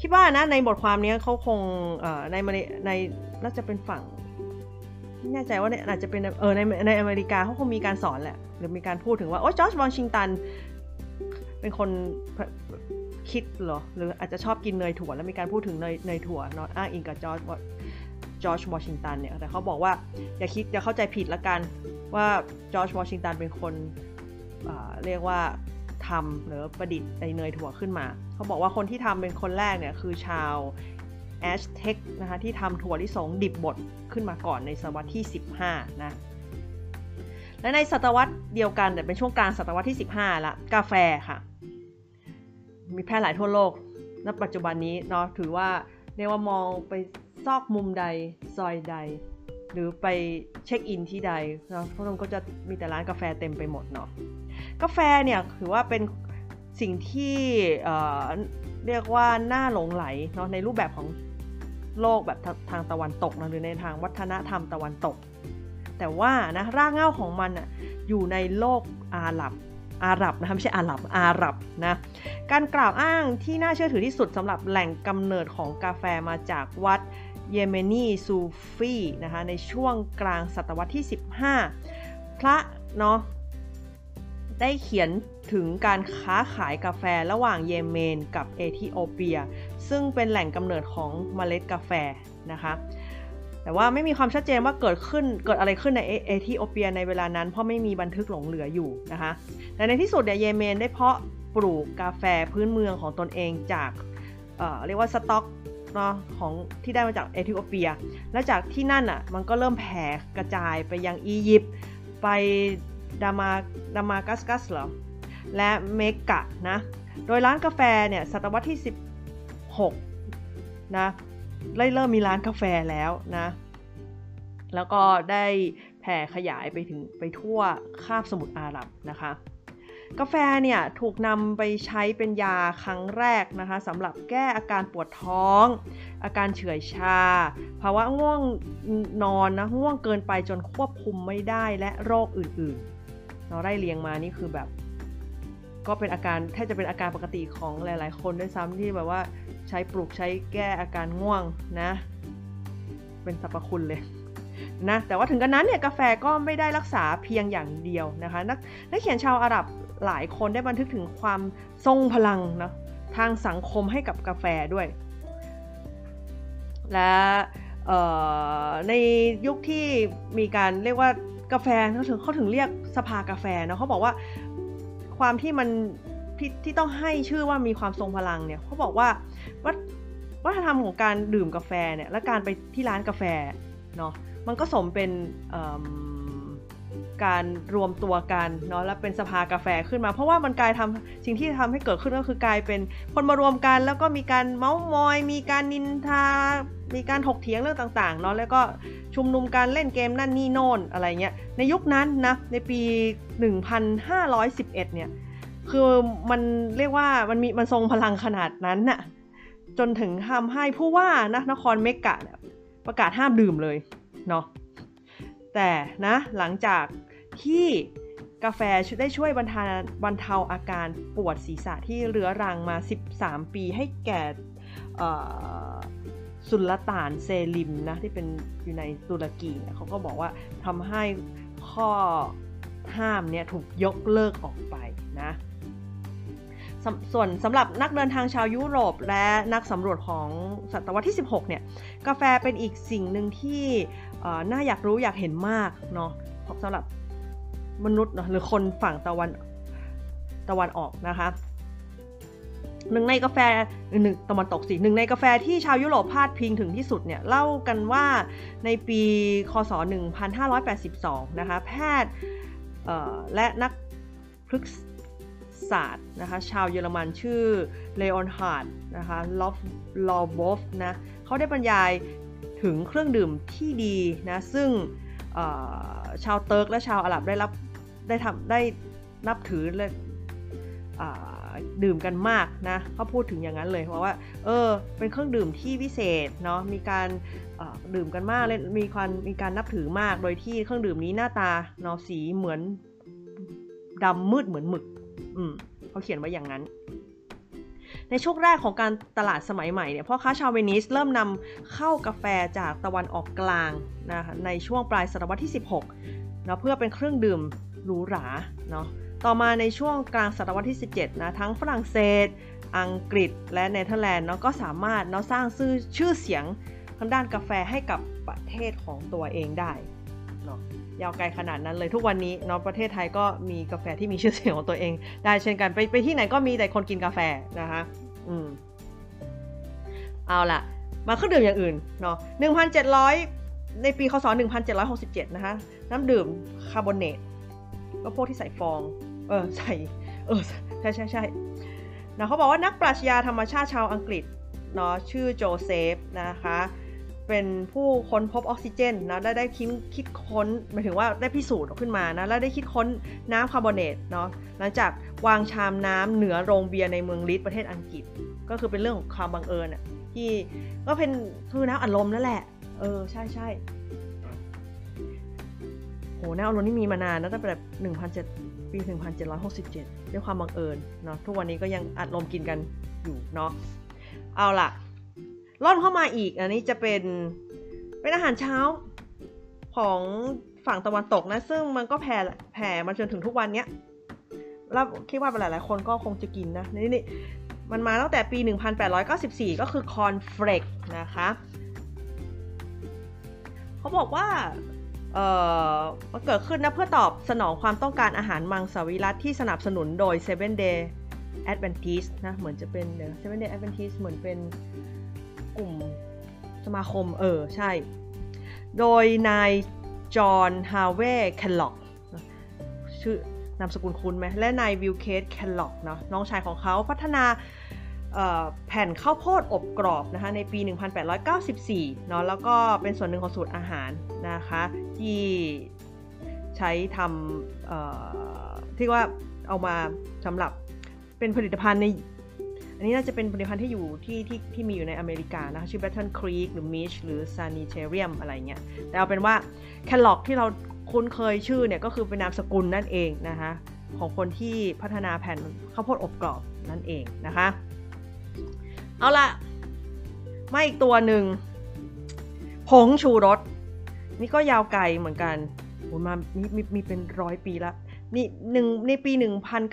คิดว่านะในบทความนี้เขาคงในในน่าจะเป็นฝั่งไม่แน่ใจว่าเนี่ยอาจจะเป็นเออในในอเมริกาเขาคงมีการสอนแหละ หรือมีการพูดถึงว่า โอ้จอร์จวอชิงตัน เป็นคนคิดเหรอ หรืออาจจะชอบกินเนยถั่ว แล้วมีการพูดถึงเนยเนยถั่วเนาะอ้างอิงกับจอร์จ จอร์จวอชิงตันเนี่ย แต่เขาบอกว่าอย่าคิดอย่าเข้าใจผิดละกันว่าจอร์จวอชิงตันเป็นคนเรียกว่าทำหรือประดิษฐ์ไอเนยถั่วขึ้นมา เขาบอกว่าคนที่ทำเป็นคนแรกเนี่ยคือชาวแอชเทคนะคะที่ทำถั่วลิสงดิบบดขึ้นมาก่อนในศตวรรษที่ 15 นะ และในศตวรรษเดียวกันแต่เป็นช่วงกลางศตวรรษที่ 15 ละ กาแฟค่ะ มีแพร่หลายทั่วโลกณปัจจุบันนี้เนาะถือว่าเรียกว่ามองไป ซอกมุมใดซอยใด หรือไปเช็คอินที่ใดเนาะพวกนั้นก็จะมีแต่ร้านกาแฟเต็มไปหมดเนาะกาแฟเนี่ยถือว่าเป็นสิ่งที่เรียกว่าน่าหลงไหลเนาะในรูปแบบของโลกแบบทางตะวันตกนะหรือในทางวัฒนธรรมตะวันตก แต่ว่านะรากเหง้าของมันอะอยู่ในโลกอาหรับอาหรับนะไม่ใช่อาหรับอาหรับนะการกล่าวอ้างที่น่าเชื่อถือที่สุดสำหรับแหล่งกำเนิดของกาแฟมาจากวัด เยเมนีซูฟีนะคะในช่วงกลางศตวรรษที่ 15 พระเนาะได้เขียนถึงการค้าขายกาแฟระหว่างเยเมนกับเอธิโอเปีย ซึ่งเป็นแหล่งกำเนิดของเมล็ดกาแฟนะคะแต่ว่าไม่มีความชัดเจนว่าเกิดขึ้นเกิดอะไรขึ้นในเอธิโอเปียในเวลานั้น เพราะไม่มีบันทึกหลงเหลืออยู่นะคะแต่ในที่สุดเนี่ยเยเมนได้เพาะปลูกกาแฟพื้นเมืองของตนเองจากเเรียกว่าสต็อก เนาะของที่ได้มาจากเอธิโอเปีย และจากที่นั่นอะมันก็เริ่มแผ่กระจายไปยังอียิปต์ไปดามาดามากัสกัสเหรอและเมกะนะโดยร้านกาแฟเนี่ยศตวรรษที่ 16นะเริ่มมีร้านกาแฟแล้วนะแล้วก็ได้แผ่ขยายไปถึงไปทั่วคาบสมุทรอาหรับนะคะ กาแฟเนี่ยถูกนำไปใช้เป็นยาครั้งแรกนะคะสำหรับแก้อาการปวดท้อง อาการเฉื่อยชา ภาวะง่วงนอนนะง่วงเกินไปจนควบคุมไม่ได้และโรคอื่นๆ เราไล่เรียงมานี่คือแบบ ก็เป็นอาการแทบจะเป็นอาการปกติของหลาย ๆ คนด้วยซ้ำที่แบบว่าใช้ปลูกใช้แก้อาการง่วงนะ เป็นสรรพคุณเลยนะแต่ว่าถึงกันนั้นเนี่ยกาแฟก็ไม่ได้รักษาเพียงอย่างเดียวนะคะนักนักเขียนชาวอาหรับ หลายคนได้บันทึกถึงความทรงพลังนะทางสังคมให้กับกาแฟด้วย และในยุคที่มีการเรียกว่ากาแฟเขาถึงเขาถึงเรียกสภากาแฟนะเขาบอกว่าความที่มันที่ที่ต้องให้ชื่อว่ามีความทรงพลังเนี่ยเขาบอกว่าวัฒวัฒนธรรมของการดื่มกาแฟเนี่ยและการไปที่ร้านกาแฟเนาะมันก็สมเป็น การรวมตัวกันเนาะแล้วเป็นสภากาแฟขึ้นมา เพราะว่ามันกลายทำสิ่งที่ทำให้เกิดขึ้นก็คือกลายเป็นคนมารวมกัน แล้วก็มีการเมาส์มอย มีการนินทา มีการถกเถียงเรื่องต่างๆเนาะแล้วก็ชุมนุมการเล่นเกมนั่นนี่โน่นอะไรเงี้ยในยุคนั้นนะในปี 1511 เนี่ยคือมันเรียกว่ามันมีมันทรงพลังขนาดนั้นน่ะจนถึงทำให้ผู้ว่านะนครเมกะประกาศห้ามดื่มเลยเนาะ แต่นะหลังจากที่กาแฟได้ช่วยบรรเทาบรรเทาอาการปวดศีรษะที่เรื้อรังมา 13 ปีให้แก่สุลต่านเซลิมนะที่เป็นอยู่ในตุรกีเนี่ยเขาก็บอกว่าทำให้ข้อห้ามเนี่ยถูกยกเลิกออกไปนะสส่วนสำหรับนักเดินทางชาวยุโรปและนักสำรวจของศตวรรษที่ 16 เนี่ย กาแฟเป็นอีกสิ่งหนึ่งที่ น่าอยากรู้อยากเห็นมากเนาะสำหรับมนุษย์เนาะหรือคนฝั่งตะวันตะวันออกนะคะหนึ่งในกาแฟหนึ่งตะวันตกสิหนึ่งในกาแฟที่ชาวยุโรปพาดพิงถึงที่สุดเนี่ย เล่ากันว่าในปีคศ 1582 นะคะ แพทย์และนักพฤกษศาสตร์นะคะชาวเยอรมันชื่อเลออนฮาร์ดนะคะลอฟลอวอฟนะเขาได้บรรยาย ถึงเครื่องดื่มที่ดีนะซึ่งชาวเติร์กและชาวอาหรับได้รับได้ทำได้นับถือและดื่มกันมากนะเขาพูดถึงอย่างนั้นเลยเพราะว่าเออเป็นเครื่องดื่มที่วิเศษเนาะมีการดื่มกันมากเลยมีความมีการนับถือมาก โดยที่เครื่องดื่มนี้หน้าตาเนาะสีเหมือนดำมืดเหมือนหมึกอืมเขาเขียนไว้อย่างนั้น ในช่วงแรกของการตลาดสมัยใหม่เนี่ยพ่อค้าชาวเวนิสเริ่มนำเข้ากาแฟจากตะวันออกกลางนะคะในช่วงปลายศตวรรษที่ 16เนาะเพื่อเป็นเครื่องดื่มหรูหราเนาะต่อมาในช่วงกลางศตวรรษที่ 17นะทั้งฝรั่งเศส อังกฤษ และเนเธอร์แลนด์เนาะก็สามารถเนาะสร้างชื่อชื่อเสียงทางด้านกาแฟให้กับประเทศของตัวเองได้ เนาะยาวไกลขนาดนั้นเลยทุกวันนี้เนาะประเทศไทยก็มีกาแฟที่มีชื่อเสียงของตัวเอง ได้เช่นกันไปไปที่ไหนก็มีแต่คนกินกาแฟนะคะอืมเอาล่ะ มาเครื่องดื่มอย่างอื่นเนาะ1,700 ในปีคศ1767 นะคะ น้ำดื่มคาร์บอเนตก็พวกที่ใส่ฟอง เออใส่ เออใช่ใช่ใช่นะเขาบอกว่านักปรัชญาธรรมชาติชาวอังกฤษเนาะชื่อโจเซฟนะคะ เป็นผู้ค้นพบออกซิเจนนะได้ได้คิดคิดค้นหมายถึงว่าได้พิสูจน์ขึ้นมานะแล้วได้คิดค้นน้ำคาร์บอเนตเนาะหลังจากวางชามน้ำเหนือโรงเบียร์ในเมืองลิสประเทศอังกฤษ ก็คือเป็นเรื่องของความบังเอิญอะที่ก็เป็นคือน้ำอัดลมนั่นแหละ เออใช่ใช่โหน้ำอัดลมนี่มีมานานนะตั้งแต่แบบ1,700ปี1767ด้วยความบังเอิญเนาะทุกวันนี้ก็ยังอัดลมกินกันอยู่เนาะเอาล่ะ ล่อนเข้ามาอีก อันนี้จะเป็นเป็นอาหารเช้าของฝั่งตะวันตกนะ ซึ่งมันก็แผ่แผ่มาจนถึงทุกวันเนี้ยแล้วคิดว่าหลายๆคนก็คงจะกินนะ นี่นี่มันมาตั้งแต่ปี 1894 ก็คือคอนเฟลกนะคะเขาบอกว่าเอ่อมันเกิดขึ้นนะเพื่อตอบสนองความต้องการอาหารมังสวิรัตที่สนับสนุนโดย Seven Day Adventist นะ เหมือนจะเป็นเดี๋ยว Seven Day Adventist เหมือนเป็น กลุ่มสมาคม เออ ใช่ โดยนายจอห์นฮาร์วีย์เคลล็อกก์ชื่อนามสกุลคุ้นไหมและนายวิลคีธเคลล็อกก์เนาะน้องชายของเขาพัฒนาแผ่นข้าวโพดอบกรอบนะคะในปี 1894 เนาะแล้วก็เป็นส่วนหนึ่งของสูตรอาหารนะคะที่ใช้ทำที่ว่าเอามาสำหรับเป็นผลิตภัณฑ์ใน อันนี้น่าจะเป็นผลิตภัณฑ์ที่อยู่ที่ที่ที่มีอยู่ในอเมริกานะคะชื่อ Battle Creek หรือ Mish หรือ Sanitarium อะไรเงี้ย แต่เอาเป็นว่าแคลล็อกที่เราคุ้นเคยชื่อเนี่ย ก็คือเป็นนามสกุลนั่นเองนะคะของคนที่พัฒนาแผ่นข้าวโพดอบกรอบนั่นเองนะคะ เอาละมาอีกตัวหนึ่งผงชูรส นี่ก็ยาวไกลเหมือนกันมามีมีมีเป็นร้อยปีละ นี่หนึ่งในปี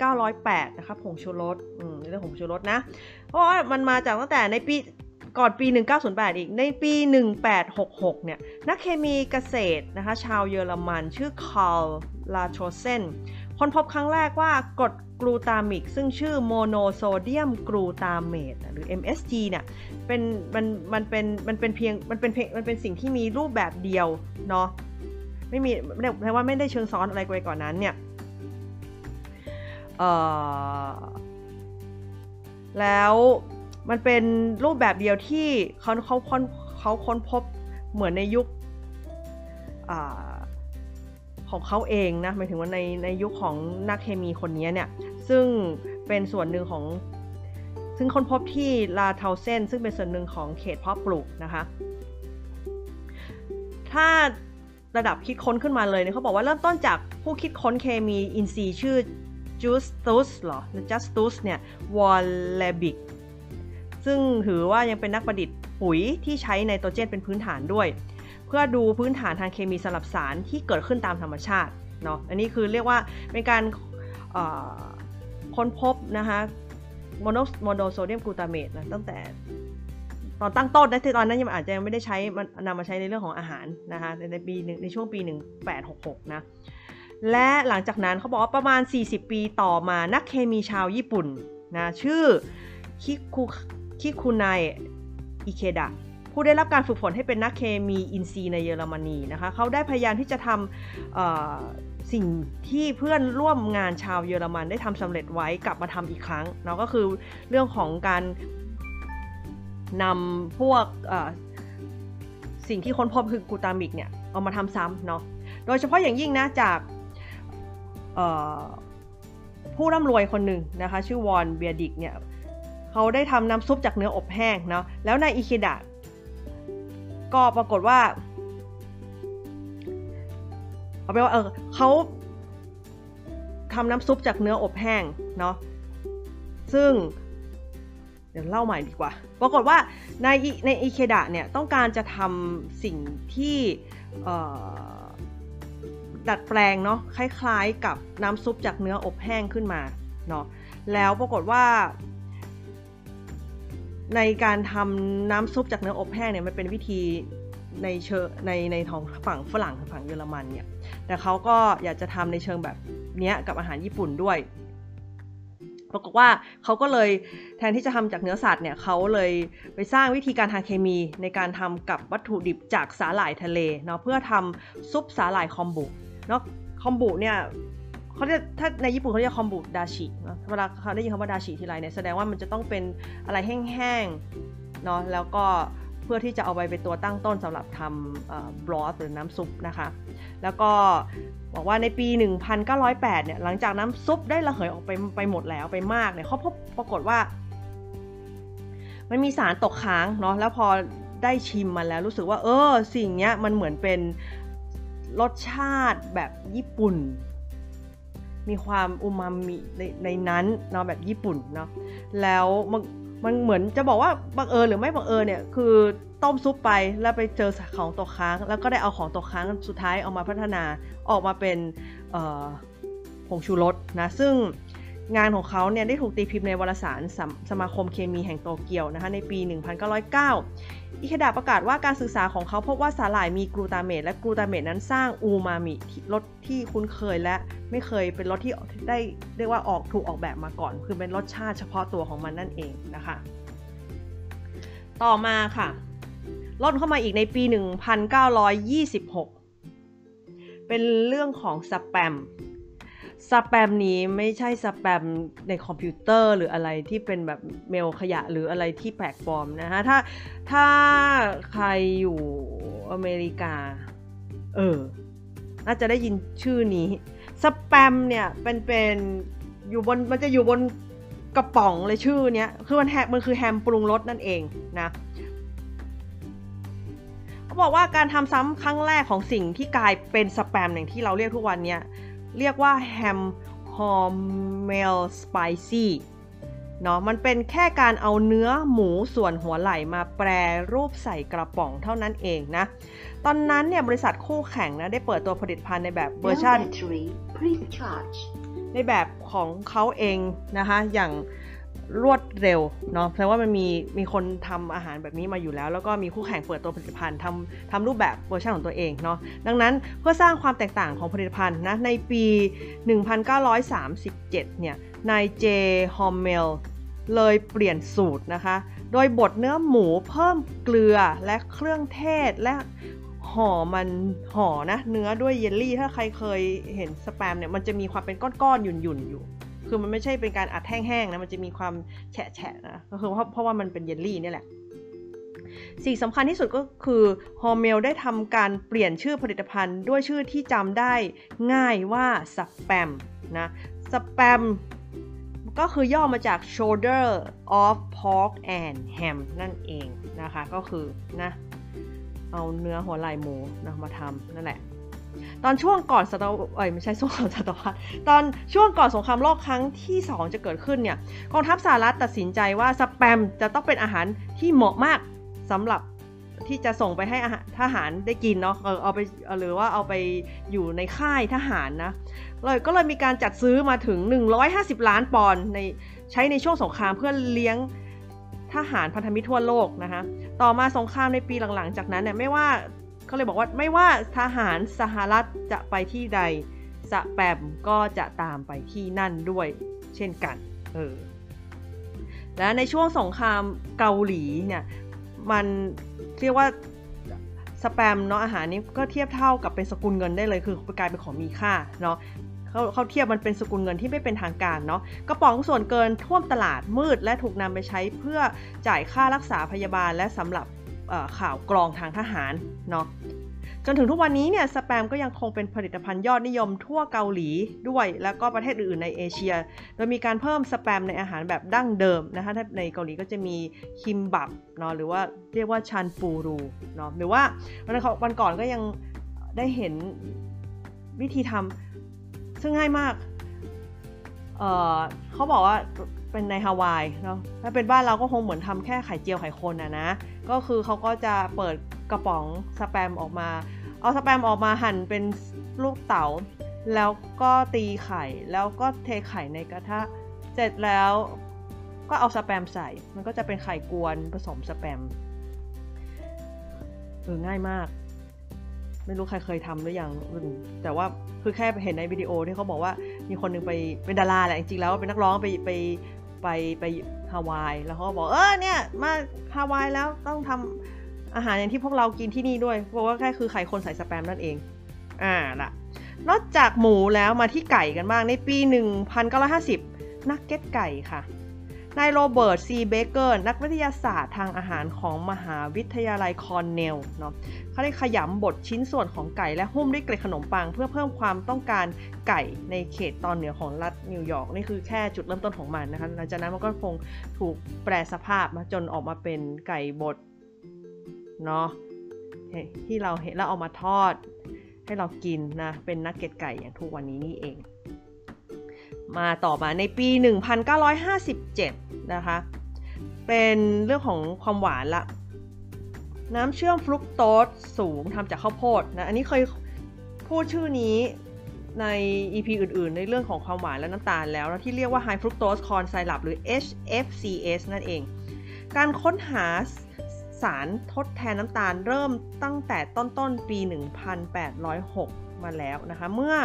1908 นะครับผงชูรสอืมเรื่องผงชูรสนะ เพราะว่ามันมาจากตั้งแต่ในปีก่อนปี 1908 อีก ในปี 1866 เนี่ย นักเคมีเกษตรนะคะ ชาวเยอรมันชื่อคาร์ลลาโชเซนค้นพบครั้งแรกว่ากรดกลูตามิก ซึ่งชื่อโมโนโซเดียมกลูตาเมตหรือ MSG เนี่ยเป็นมันมันเป็นมันเป็นเพียงมันเป็นเพียงมันเป็นสิ่งที่มีรูปแบบเดียวเนาะไม่มีแปลว่าไม่ได้เชิงซ้อนอะไรไปก่อนนั้นเนี่ย แล้วมันเป็นรูปแบบเดียวที่เขาเขาค้นเขาค้นพบเหมือนในยุคอของเขาเองนะหมายถึงว่าในในยุคของนักเคมีคนนี้เนี่ย ซึ่งเป็นส่วนหนึ่งของ ซึ่งค้นพบที่ลาเทาเซนซึ่งเป็นส่วนหนึ่งของเขตเพาะปลูกนะคะ ถ้าระดับคิดค้นขึ้นมาเลยเนี่ยเขาบอกว่าเริ่มต้นจากผู้คิดค้นเคมีอินทรีย์ชื่อ Justus หรอ Justus เนี่ย วอนลีบิกซึ่งถือว่ายังเป็นนักประดิษฐ์ปุ๋ยที่ใช้ไนโตรเจนเป็นพื้นฐานด้วย เพื่อดูพื้นฐานทางเคมีสำหรับสารที่เกิดขึ้นตามธรรมชาติเนาะ อันนี้คือเรียกว่าเป็นการค้นพบนะคะโมโนโมโนโซเดียมกลูตาเมตนะตั้งแต่ตอนตั้งต้นนะที่ตอนนั้นยังอาจจะยังไม่ได้ใช้มันนำมาใช้ในเรื่องของอาหารนะคะในปีในช่วงปี 1866 นะ และหลังจากนั้นเขาบอกว่าประมาณ 40 ปีต่อมานักเคมีชาวญี่ปุ่นนะชื่อคิคุคิคุไนอิเคดะผู้ได้รับการฝึกฝนให้เป็นนักเคมีอินทรีย์ในเยอรมนีนะคะเขาได้พยายามที่จะทำสิ่งที่เพื่อนร่วมงานชาวเยอรมันได้ทำสำเร็จไว้กลับมาทำอีกครั้งเนาะก็คือเรื่องของการนำพวกสิ่งที่ค้นพบคือกูตามิกเนี่ยเอามาทำซ้ำเนาะโดยเฉพาะอย่างยิ่งนะจาก ผู้ร่ำรวยคนหนึ่งนะคะชื่อวอนเบียดิกเนี่ยเขาได้ทำน้ำซุปจากเนื้ออบแห้งเนาะแล้วในอิเคดะก็ปรากฏว่าเอาไปว่าเออเขาทำน้ำซุปจากเนื้ออบแห้งเนาะซึ่งเดี๋ยวเล่าใหม่ดีกว่า ปรากฏว่าในในอิเคดะเนี่ยต้องการจะทำสิ่งที่ ดัดแปลงเนาะคล้ายๆกับน้ำซุปจากเนื้ออบแห้งขึ้นมาเนาะแล้วปรากฏว่า ในการทำน้ำซุปจากเนื้ออบแห้งเนี่ยมันเป็นวิธีในเชิงในในท้องฝั่งฝรั่งฝั่งเยอรมันเนี่ยแต่เขาก็อยากจะทำในเชิงแบบเนี้ยกับอาหารญี่ปุ่นด้วยปรากฏว่าเขาก็เลยแทนที่จะทำจากเนื้อสัตว์เนี่ยเขาเลยไปสร้างวิธีการทางเคมีในการทำกับวัตถุดิบจากสาหร่ายทะเลเนาะเพื่อทำซุปสาหร่ายคอมบุ เนาะคอมบุเนี่ยเขาเรียกถ้าในญี่ปุ่นเขาเรียกคอมบุดาชิเวลาเขาได้ยินคำว่าดาชิทีไรเนี่ยแสดงว่ามันจะต้องเป็นอะไรแห้งๆเนาะแล้วก็เพื่อที่จะเอาไปเป็นตัวตั้งต้นสำหรับทำบลอสหรือน้ำซุปนะคะ แล้วก็บอกว่าในปี 1908 เนี่ยหลังจากน้ำซุปได้ระเหยออกไปไปหมดแล้วไปมากเนี่ยเขาพบปรากฏว่า มันมีสารตกค้างเนาะแล้วพอได้ชิมมาแล้วรู้สึกว่าเออสิ่งเนี้ยมันเหมือนเป็น รสชาติแบบญี่ปุ่น มีความอูมามิในในนั้นเนาะแบบญี่ปุ่นเนาะแล้วมันมันเหมือนจะบอกว่าบังเอิญหรือไม่บังเอิญเนี่ยคือต้มซุปไปแล้วไปเจอของตกค้าง แล้วก็ได้เอาของตกค้างสุดท้ายเอามาพัฒนาออกมาเป็นผงชูรสนะซึ่ง งานของเขาเนี่ยได้ถูกตีพิมพ์ในวารสารสสมาคมเคมีแห่งโตเกียวนะคะในปี 1909 อิคดาประกาศว่าการศึกษาของเขาพบว่าสาหร่ายมีกลูตาเมตและกลูตาเมตนั้นสร้างอูมามิรสที่คุ้นเคยและไม่เคยเป็นรสที่ได้เรียกว่าออกถูกออกแบบมาก่อน คือเป็นรสชาติเฉพาะตัวของมันนั่นเองนะคะ ต่อมาค่ะล่นเข้ามาอีกในปี 1926 เป็นเรื่องของสแปม สแปมนี้ไม่ใช่สแปมในคอมพิวเตอร์หรืออะไรที่เป็นแบบเมลขยะหรืออะไรที่แปลกปลอมนะฮะ ถ้าถ้าใครอยู่อเมริกา เออ น่าจะได้ยินชื่อนี้ สแปมเนี่ยเป็นเป็นอยู่บนมันจะอยู่บนกระป๋องเลยชื่อเนี้ย คือมันแฮมันคือแฮมปรุงรสนั่นเองนะเขาบอกว่าการทำซ้ำครั้งแรกของสิ่งที่กลายเป็นสแปมอย่างที่เราเรียกทุกวันเนี้ เรียกว่าแฮม Hormel spicy เนาะมันเป็นแค่การเอาเนื้อหมูส่วนหัวไหล่มาแปรรูปใส่กระป๋องเท่านั้นเองนะ ตอนนั้นเนี่ยบริษัทคู่แข่งนะ ได้เปิดตัวผลิตภัณฑ์ในแบบเวอร์ชันในแบบของเขาเองนะคะ อย่าง รวดเร็วเนาะแปลว่ามันมีมีคนทำอาหารแบบนี้มาอยู่แล้ว แล้วก็มีคู่แข่งเปิดตัวผลิตภัณฑ์ทำทำรูปแบบเวอร์ชันของตัวเองเนาะดังนั้นเพื่อสร้างความแตกต่างของผลิตภัณฑ์นะในปี 1937 เนี่ยนายเจฮอร์เมลเลยเปลี่ยนสูตรนะคะ โดยบดเนื้อหมูเพิ่มเกลือและเครื่องเทศและห่อมันห่อนะเนื้อด้วยเยลลี่ถ้าใครเคยเห็นสแปมเนี่ยมันจะมีความเป็นก้อนๆหยุ่นๆอยู่ คือมันไม่ใช่เป็นการอัดแห้งๆนะ มันจะมีความแฉะๆนะ ก็คือเพราะเพราะว่ามันเป็นเยลลี่นี่แหละสิ่งสำคัญที่สุดก็คือฮอร์เมลได้ทำการเปลี่ยนชื่อผลิตภัณฑ์ ด้วยชื่อที่จำได้ง่ายว่าสแปมนะสแปมก็คือย่อมาจาก shoulder of pork and ham นั่นเองนะคะ ก็คือนะเอาเนื้อหัวไหล่หมูนะมาทำนั่นแหละ ตอนช่วงก่อนศตวรรษเอ้ยไม่ใช่ช่วงก่อนศตวรรษตอนช่วงก่อนสงครามโลกครั้งที่ 2 จะเกิดขึ้นเนี่ยกองทัพสหรัฐตัดสินใจว่าสแปมจะต้องเป็นอาหารที่เหมาะมากสำหรับที่จะส่งไปให้ทหารได้กินเนาะเออเอาไปหรือว่าเอาไปอยู่ในค่ายทหารนะเลยก็เลยมีการจัดซื้อมาถึง 150 ล้านปอนด์ในใช้ในช่วงสงครามเพื่อเลี้ยงทหารพันธมิตรทั่วโลกนะคะต่อมาสงครามในปีหลังๆ จากนั้นเนี่ยไม่ว่า เขาเลยบอกว่าไม่ว่าทหารสหรัฐจะไปที่ใดสแปมก็จะตามไปที่นั่นด้วยเช่นกัน เออ และในช่วงสงครามเกาหลีเนี่ย มันเรียกว่าสแปมเนาะอาหารนี้ก็เทียบเท่ากับเป็นสกุลเงินได้เลย คือกลายเป็นของมีค่าเนาะเขาเขาเทียบมันเป็นสกุลเงินที่ไม่เป็นทางการเนาะกระป๋องส่วนเกินท่วมตลาดมืด และถูกนำไปใช้เพื่อจ่ายค่ารักษาพยาบาลและสำหรับ ข่าวกรองทางทหารเนาะจนถึงทุกวันนี้เนี่ยสแปมก็ยังคงเป็นผลิตภัณฑ์ยอดนิยมทั่วเกาหลีด้วย แล้วก็ประเทศอื่นๆในเอเชีย โดยมีการเพิ่มสแปมในอาหารแบบดั้งเดิมนะคะถ้าในเกาหลีก็จะมีคิมบับเนาะหรือว่าเรียกว่าชันปูรูเนาะหรือว่าวันวันก่อนก็ยังได้เห็นวิธีทำซึ่งง่ายมากเเขาบอกว่าเป็นในฮาวายเนาะถ้าเป็นบ้านเราก็คงเหมือนทำแค่ไข่เจียวไข่คนอะนะ ก็คือเขาก็จะเปิดกระป๋องสแปมออกมา เอาสแปมออกมาหั่นเป็นลูกเต๋า แล้วก็ตีไข่ แล้วก็เทไข่ในกระทะ เสร็จแล้วก็เอาสแปมใส่ มันก็จะเป็นไข่กวนผสมสแปม เออง่ายมาก ไม่รู้ใครเคยทำหรือยัง แต่ว่าคือแค่เห็นในวิดีโอที่เขาบอกว่ามีคนนึงไปเป็นดาราแหละ จริงๆแล้วเป็นนักร้องไปไปไปไป ฮาวาย แล้วเขาบอกเออเนี่ยมาฮาวายแล้วต้องทำอาหารอย่างที่พวกเรากินที่นี่ด้วยบอกว่าแค่คือไข่คนใส่สแปมนั่นเอง อ่าละนอกจากหมูแล้วมาที่ไก่กันบ้างในปี 1950 นักเก็ตไก่ค่ะ นายโรเบิร์ตซีเบเกอร์นักวิทยาศาสตร์ทางอาหารของมหาวิทยาลัยคอร์เนลเนาะเขาได้ขยำบดชิ้นส่วนของไก่และหุ้มด้วยเกล็ดขนมปัง เพื่อเพิ่มความต้องการไก่ในเขตตอนเหนือของรัฐนิวยอร์กนี่คือแค่จุดเริ่มต้นของมันนะคะหลังจากนั้นมันก็คงถูกแปรสภาพมาจนออกมาเป็นไก่บดเนาะที่เราเห็นแล้วเอามาทอด ให้เรากินนะเป็นนักเก็ตไก่อย่างทุกวันนี้นี่เอง มาต่อมาในปี 1957 นะคะ เป็นเรื่องของความหวานละ น้ำเชื่อมฟรุกโตสสูงทำจากข้าวโพดนะ อันนี้เคยพูดชื่อนี้ใน EP อื่นๆ ในเรื่องของความหวานและน้ำตาลแล้วนะที่เรียกว่า High Fructose Corn Syrup หรือ HFCS นั่นเอง การค้นหาสารทดแทนน้ำตาลเริ่มตั้งแต่ต้นๆ ปี 1806 มาแล้วนะคะ เมื่อ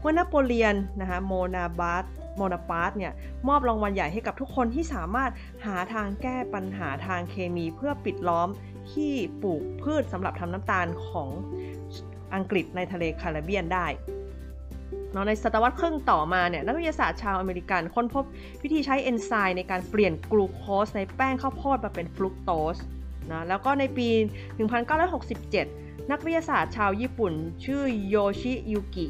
เมื่อนโปเลียนนะคะโมนาบาสโมนาปาร์ตเนี่ยมอบรางวัลใหญ่ให้กับทุกคนที่สามารถหาทางแก้ปัญหาทางเคมีเพื่อปิดล้อมที่ปลูกพืชสำหรับทำน้ำตาลของอังกฤษในทะเลคาริเบียนได้ในศตวรรษครึ่งต่อมาเนี่ยนักวิทยาศาสตร์ชาวอเมริกันค้นพบวิธีใช้เอนไซม์ในการเปลี่ยนกลูโคสในแป้งข้าวโพดมาเป็นฟรุกโตสนะแล้วก็ในปี 1967 นักวิทยาศาสตร์ชาวญี่ปุ่น ชื่อโยชิยุกิ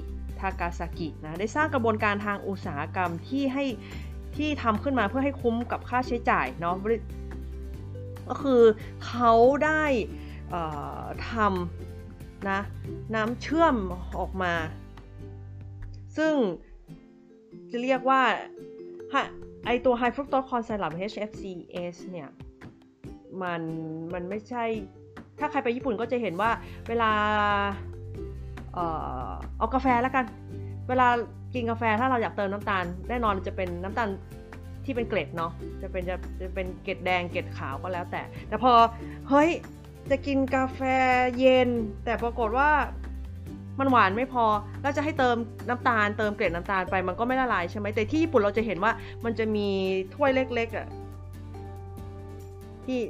ากาซากินะได้สร้างกระบวนการทางอุตสาหกรรมที่ให้ที่ทำขึ้นมาเพื่อให้คุ้มกับค่าใช้จ่ายเนาะก็คือเขาได้ทำนะน้ำเชื่อมออกมา ซึ่งจะเรียกว่าไอตัว High Fructose Corn Syrup HFCS เนี่ยมันมันไม่ใช่ถ้าใครไปญี่ปุ่นก็จะเห็นว่าเวลา เอากาแฟแล้วกัน เวลากินกาแฟถ้าเราอยากเติมน้ำตาลแน่นอนจะเป็นน้ำตาลที่เป็นเกล็ดเนาะจะเป็นจะจะเป็นเกล็ดแดงเกล็ดขาวก็แล้วแต่ แต่พอเฮ้ยจะกินกาแฟเย็น แต่ปรากฏว่ามันหวานไม่พอแล้วจะให้เติมน้ำตาล เติมเกล็ดน้ำตาลไปมันก็ไม่ละลายใช่ไหมแต่ที่ญี่ปุ่นเราจะเห็นว่ามันจะมีถ้วยเล็กๆอะ่ะที่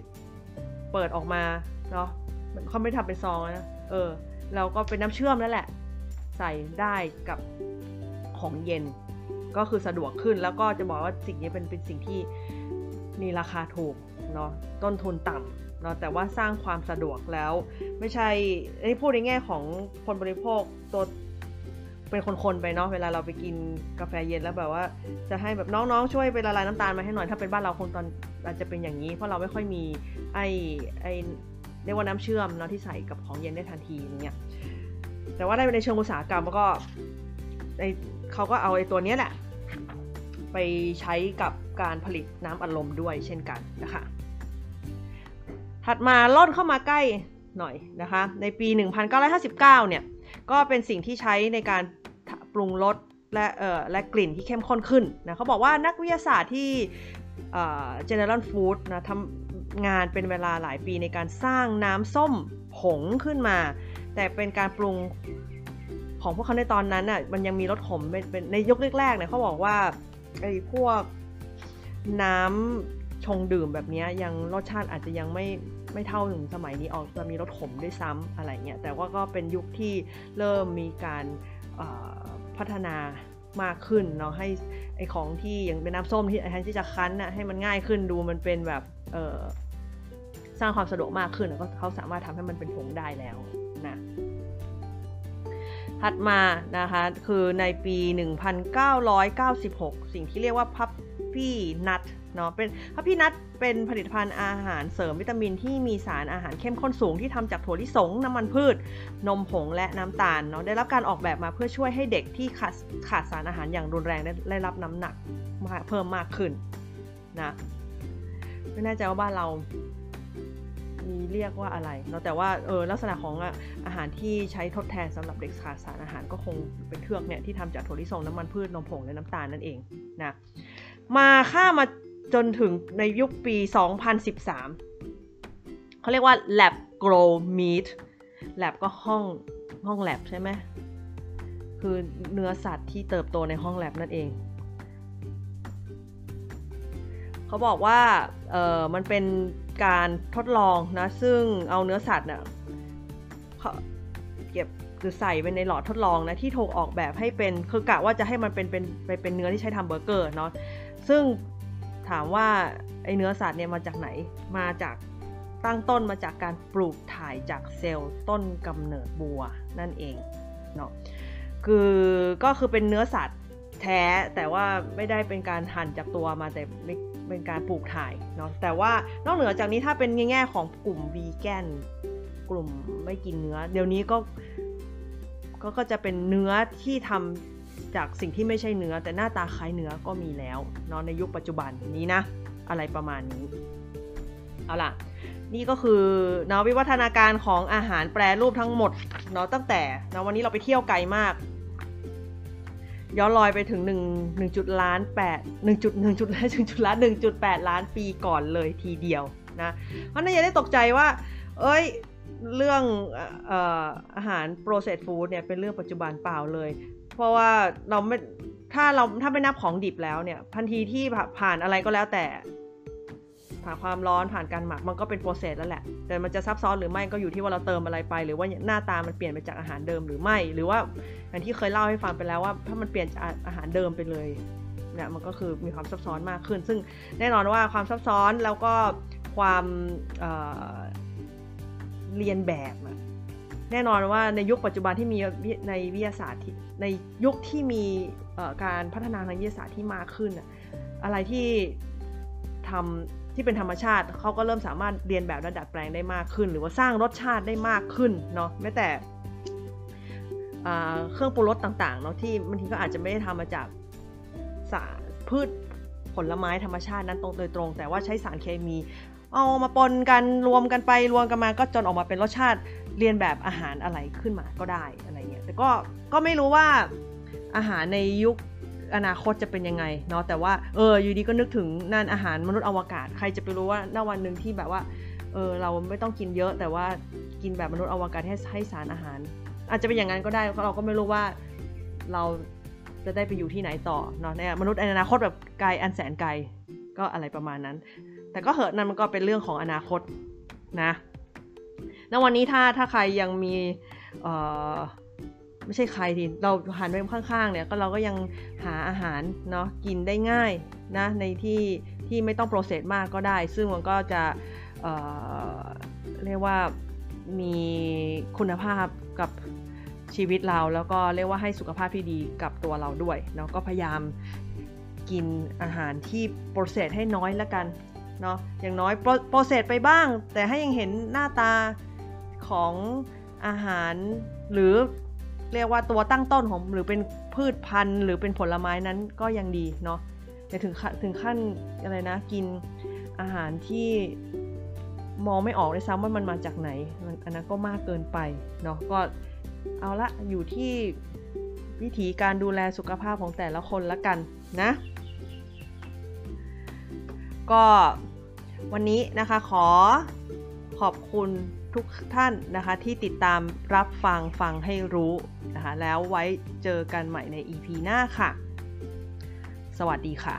เปิดออกมาเนาะเขาไม่ทำเป็นซองนะเออ แล้วก็เป็นน้ำเชื่อมนั่นแหละ ใส่ได้กับของเย็น ก็คือสะดวกขึ้นแล้วก็จะบอกว่าสิ่งนี้เป็นเป็นสิ่งที่มีราคาถูกเนาะต้นทุนต่ำเนาะแต่ว่าสร้างความสะดวกแล้ว ไม่ใช่อันนี้พูดในแง่ของคนบริโภคตัวเป็นคนๆไปเนาะเวลาเราไปกินกาแฟเย็นแล้วแบบว่า จะให้แบบน้องๆช่วยไปละลายน้ำตาลมาให้หน่อยถ้าเป็นบ้านเราคงตอนอาจจะเป็นอย่างนี้ เพราะเราไม่ค่อยมีไอ้ไอ้ เรียกว่าน้ำเชื่อมเนาะที่ใส่กับของเย็นได้ทันทีอย่างเงี้ยแต่ว่าในเชิงอุตสาหกรรมก็เขาก็เอาไอ้ตัวนี้แหละ ไปใช้กับการผลิตน้ำอัดลมด้วยเช่นกันนะคะ ถัดมาล่อนเข้ามาใกล้หน่อยนะคะ ในปี 1959 เนี่ย ก็เป็นสิ่งที่ใช้ในการปรุงรสและเอ่อและกลิ่นที่เข้มข้นขึ้นนะเขาบอกว่านักวิทยาศาสตร์ที่ General Food นะทำ งานเป็นเวลาหลายปีในการสร้างน้ำส้มผงขึ้นมา แต่เป็นการปรุงของพวกเขาในตอนนั้นอะมันยังมีรสขมเป็นในยุคแรกๆเนี่ยเขาบอกว่าไอ้พวกน้ำชงดื่มแบบนี้ยังรสชาติอาจจะยังไม่ไม่เท่าถึงสมัยนี้ออกจะมีรสขมด้วยซ้ำอะไรเงี้ยแต่ว่าก็เป็นยุคที่เริ่มมีการพัฒนามากขึ้นเนาะให้ไอของที่อย่างเป็นน้ำส้มที่แทนที่จะคั้นน่ะให้มันง่ายขึ้นดูมันเป็นแบบ สร้างความสะดวกมากขึ้นแล้วก็เขาสามารถทำให้มันเป็นผงได้แล้วนะถัดมานะคะคือในปี 1996 สิ่งที่เรียกว่าพับพี่นัทเนาะเป็นพับพี่นัทเป็นผลิตภัณฑ์อาหารเสริมวิตามินที่มีสารอาหารเข้มข้นสูงที่ทำจากถั่วลิสงน้ำมันพืช นมผงและน้ำตาลเนาะได้รับการออกแบบมาเพื่อช่วยให้เด็กที่ขาดขาดสารอาหารอย่างรุนแรงได้รับน้ำหนักเพิ่มมากขึ้นนะไม่แน่ใจว่าบ้านเรา เรียกว่าอะไรเนาะแต่ว่าเออลักษณะของอาหารที่ใช้ทดแทนสำหรับเด็กขาดสารอาหารก็คงเป็นเครื่องเนี่ยที่ทำจากถั่วลิสงน้ำมันพืชนมผงและน้ำตาลนั่นเองนะมาข้ามาจนถึงในยุคปี 2013 เขาเรียกว่า lab grow meat lab ก็ห้องห้อง lab ใช่ไหมคือเนื้อสัตว์ที่เติบโตในห้อง lab นั่นเอง เขาบอกว่าเออมันเป็น การทดลองนะ ซึ่งเอาเนื้อสัตว์เนี่ยเก็บคือใส่ไปในหลอดทดลองนะที่ถูกออกแบบให้เป็นคือกะว่าจะให้มันเป็นเป็นไปเป็นเนื้อที่ใช้ทำเบอร์เกอร์เนาะซึ่งถามว่าไอเนื้อสัตว์เนี่ยมาจากไหนมาจากตั้งต้นมาจากการปลูกถ่ายจากเซลล์ต้นกำเนิดบัวนั่นเองเนาะคือก็คือเป็นเนื้อสัตว์แท้แต่ว่าไม่ได้เป็นการหั่นจากตัวมาแต่ เป็นการปลูกถ่ายเนาะแต่ว่านอกเหนือจากนี้ถ้าเป็นแง่ของกลุ่มวีแกนกลุ่มไม่กินเนื้อ เดี๋ยวนี้ก็ก็จะเป็นเนื้อที่ทำจากสิ่งที่ไม่ใช่เนื้อ แต่หน้าตาคล้ายเนื้อก็มีแล้วเนาะในยุคปัจจุบันนี้นะ อะไรประมาณนี้ เอาล่ะ นี่ก็คือเนาะวิวัฒนาการของอาหารแปรรูปทั้งหมดเนาะตั้งแต่เนาะวันนี้เราไปเที่ยวไกลมาก ย้อนรอยไปถึง1 1จุดล้าน8 1จุด1จุด1จุดล้าน1.8 ล้านปีก่อนเลยทีเดียวนะเพราะนั้นอย่าได้ตกใจว่า เอ้ยเรื่องอาหาร processed food เนี่ยเป็นเรื่องปัจจุบันเปล่าเลย เพราะว่าเราไม่ถ้าเราถ้าไม่นับของดิบแล้วเนี่ยทันทีที่ผ่านอะไรก็แล้วแต่ ผ่านความร้อนผ่านการหมักมันก็เป็น process แล้วแหละ แต่มันจะซับซ้อนหรือไม่ก็อยู่ที่ว่าเราเติมอะไรไป หรือว่าหน้าตามันเปลี่ยนไปจากอาหารเดิมหรือไม่ หรือว่าอย่างที่เคยเล่าให้ฟังไปแล้วว่า ถ้ามันเปลี่ยนจากอาหารเดิมไปเลยเนี่ยมันก็คือมีความซับซ้อนมากขึ้น ซึ่งแน่นอนว่าความซับซ้อนแล้วก็ความเเรียนแบบแน่นอนว่าในยุคปัจจุบันที่มีในวิทยาศาสตร์ในยุคที่มีการพัฒนาทางวิทยาศาสตร์ที่มากขึ้น อะไรที่ทำ ที่เป็นธรรมชาติเขาก็เริ่มสามารถเรียนแบบและดัดแปลงได้มากขึ้น หรือว่าสร้างรสชาติได้มากขึ้นเนาะแม้แต่เครื่องปรุงรสต่างๆเนาะที่บางทีก็อาจจะไม่ได้ทำมาจากสารพืชผลไม้ธรรมชาตินั้นตรงโดยตรง แต่ว่าใช้สารเคมี เอามาปนกันรวมกันไปรวมกันมาก็จนออกมาเป็นรสชาติเรียนแบบอาหารอะไรขึ้นมาก็ได้อะไรเงี้ยแต่ก็ก็ไม่รู้ว่าอาหารในยุค อนาคตจะเป็นยังไงเนาะแต่ว่าเอออยู่ดีก็นึกถึงนั่นอาหารมนุษย์อวกาศ ใครจะไปรู้ว่าณวันหนึ่งที่แบบว่าเออเราไม่ต้องกินเยอะ แต่ว่ากินแบบมนุษย์อวกาศให้ให้สารอาหาร อาจจะเป็นอย่างนั้นก็ได้เพราะเราก็ไม่รู้ว่าเราจะได้ไปอยู่ที่ไหนต่อเนาะในมนุษย์ในอนาคตแบบไกลอันแสนไกลก็อะไรประมาณนั้น แต่ก็เหอะนั่นมันก็เป็นเรื่องของอนาคตนะณวันนี้ถ้าถ้าใครยังมีเอ่อ ไม่ใช่ใครทีเราหันไปข้างๆเนี่ยก็เราก็ยังหาอาหารเนาะกินได้ง่ายนะในที่ที่ไม่ต้องโปรเซสมากก็ได้ ซึ่งมันก็จะเเรียกว่ามีคุณภาพกับชีวิตเราแล้วก็เรียกว่าให้สุขภาพที่ดีกับตัวเราด้วยเนาะก็พยายามกินอาหารที่โปรเซสให้น้อยแล้วกันเนาะอย่างน้อยโปรเซสไปบ้าง แต่ให้ยังเห็นหน้าตาของอาหารหรือ เรียกว่าตัวตั้งต้นของหรือเป็นพืชพันธุ์ หรือเป็นผลไม้นั้นก็ยังดีเนาะแต่ถึงถึงขั้นอะไรนะกินอาหารที่มองไม่ออกเลยซ้ำว่ามันมาจากไหน อันนั้นก็มากเกินไปเนาะก็เอาละอยู่ที่วิธีการดูแลสุขภาพของแต่ละคนละกันนะ ก็วันนี้นะคะขอขอบคุณ ทุกท่านนะคะที่ติดตามรับฟังฟังให้รู้นะคะแล้วไว้เจอกันใหม่ใน EP หน้าค่ะ สวัสดีค่ะ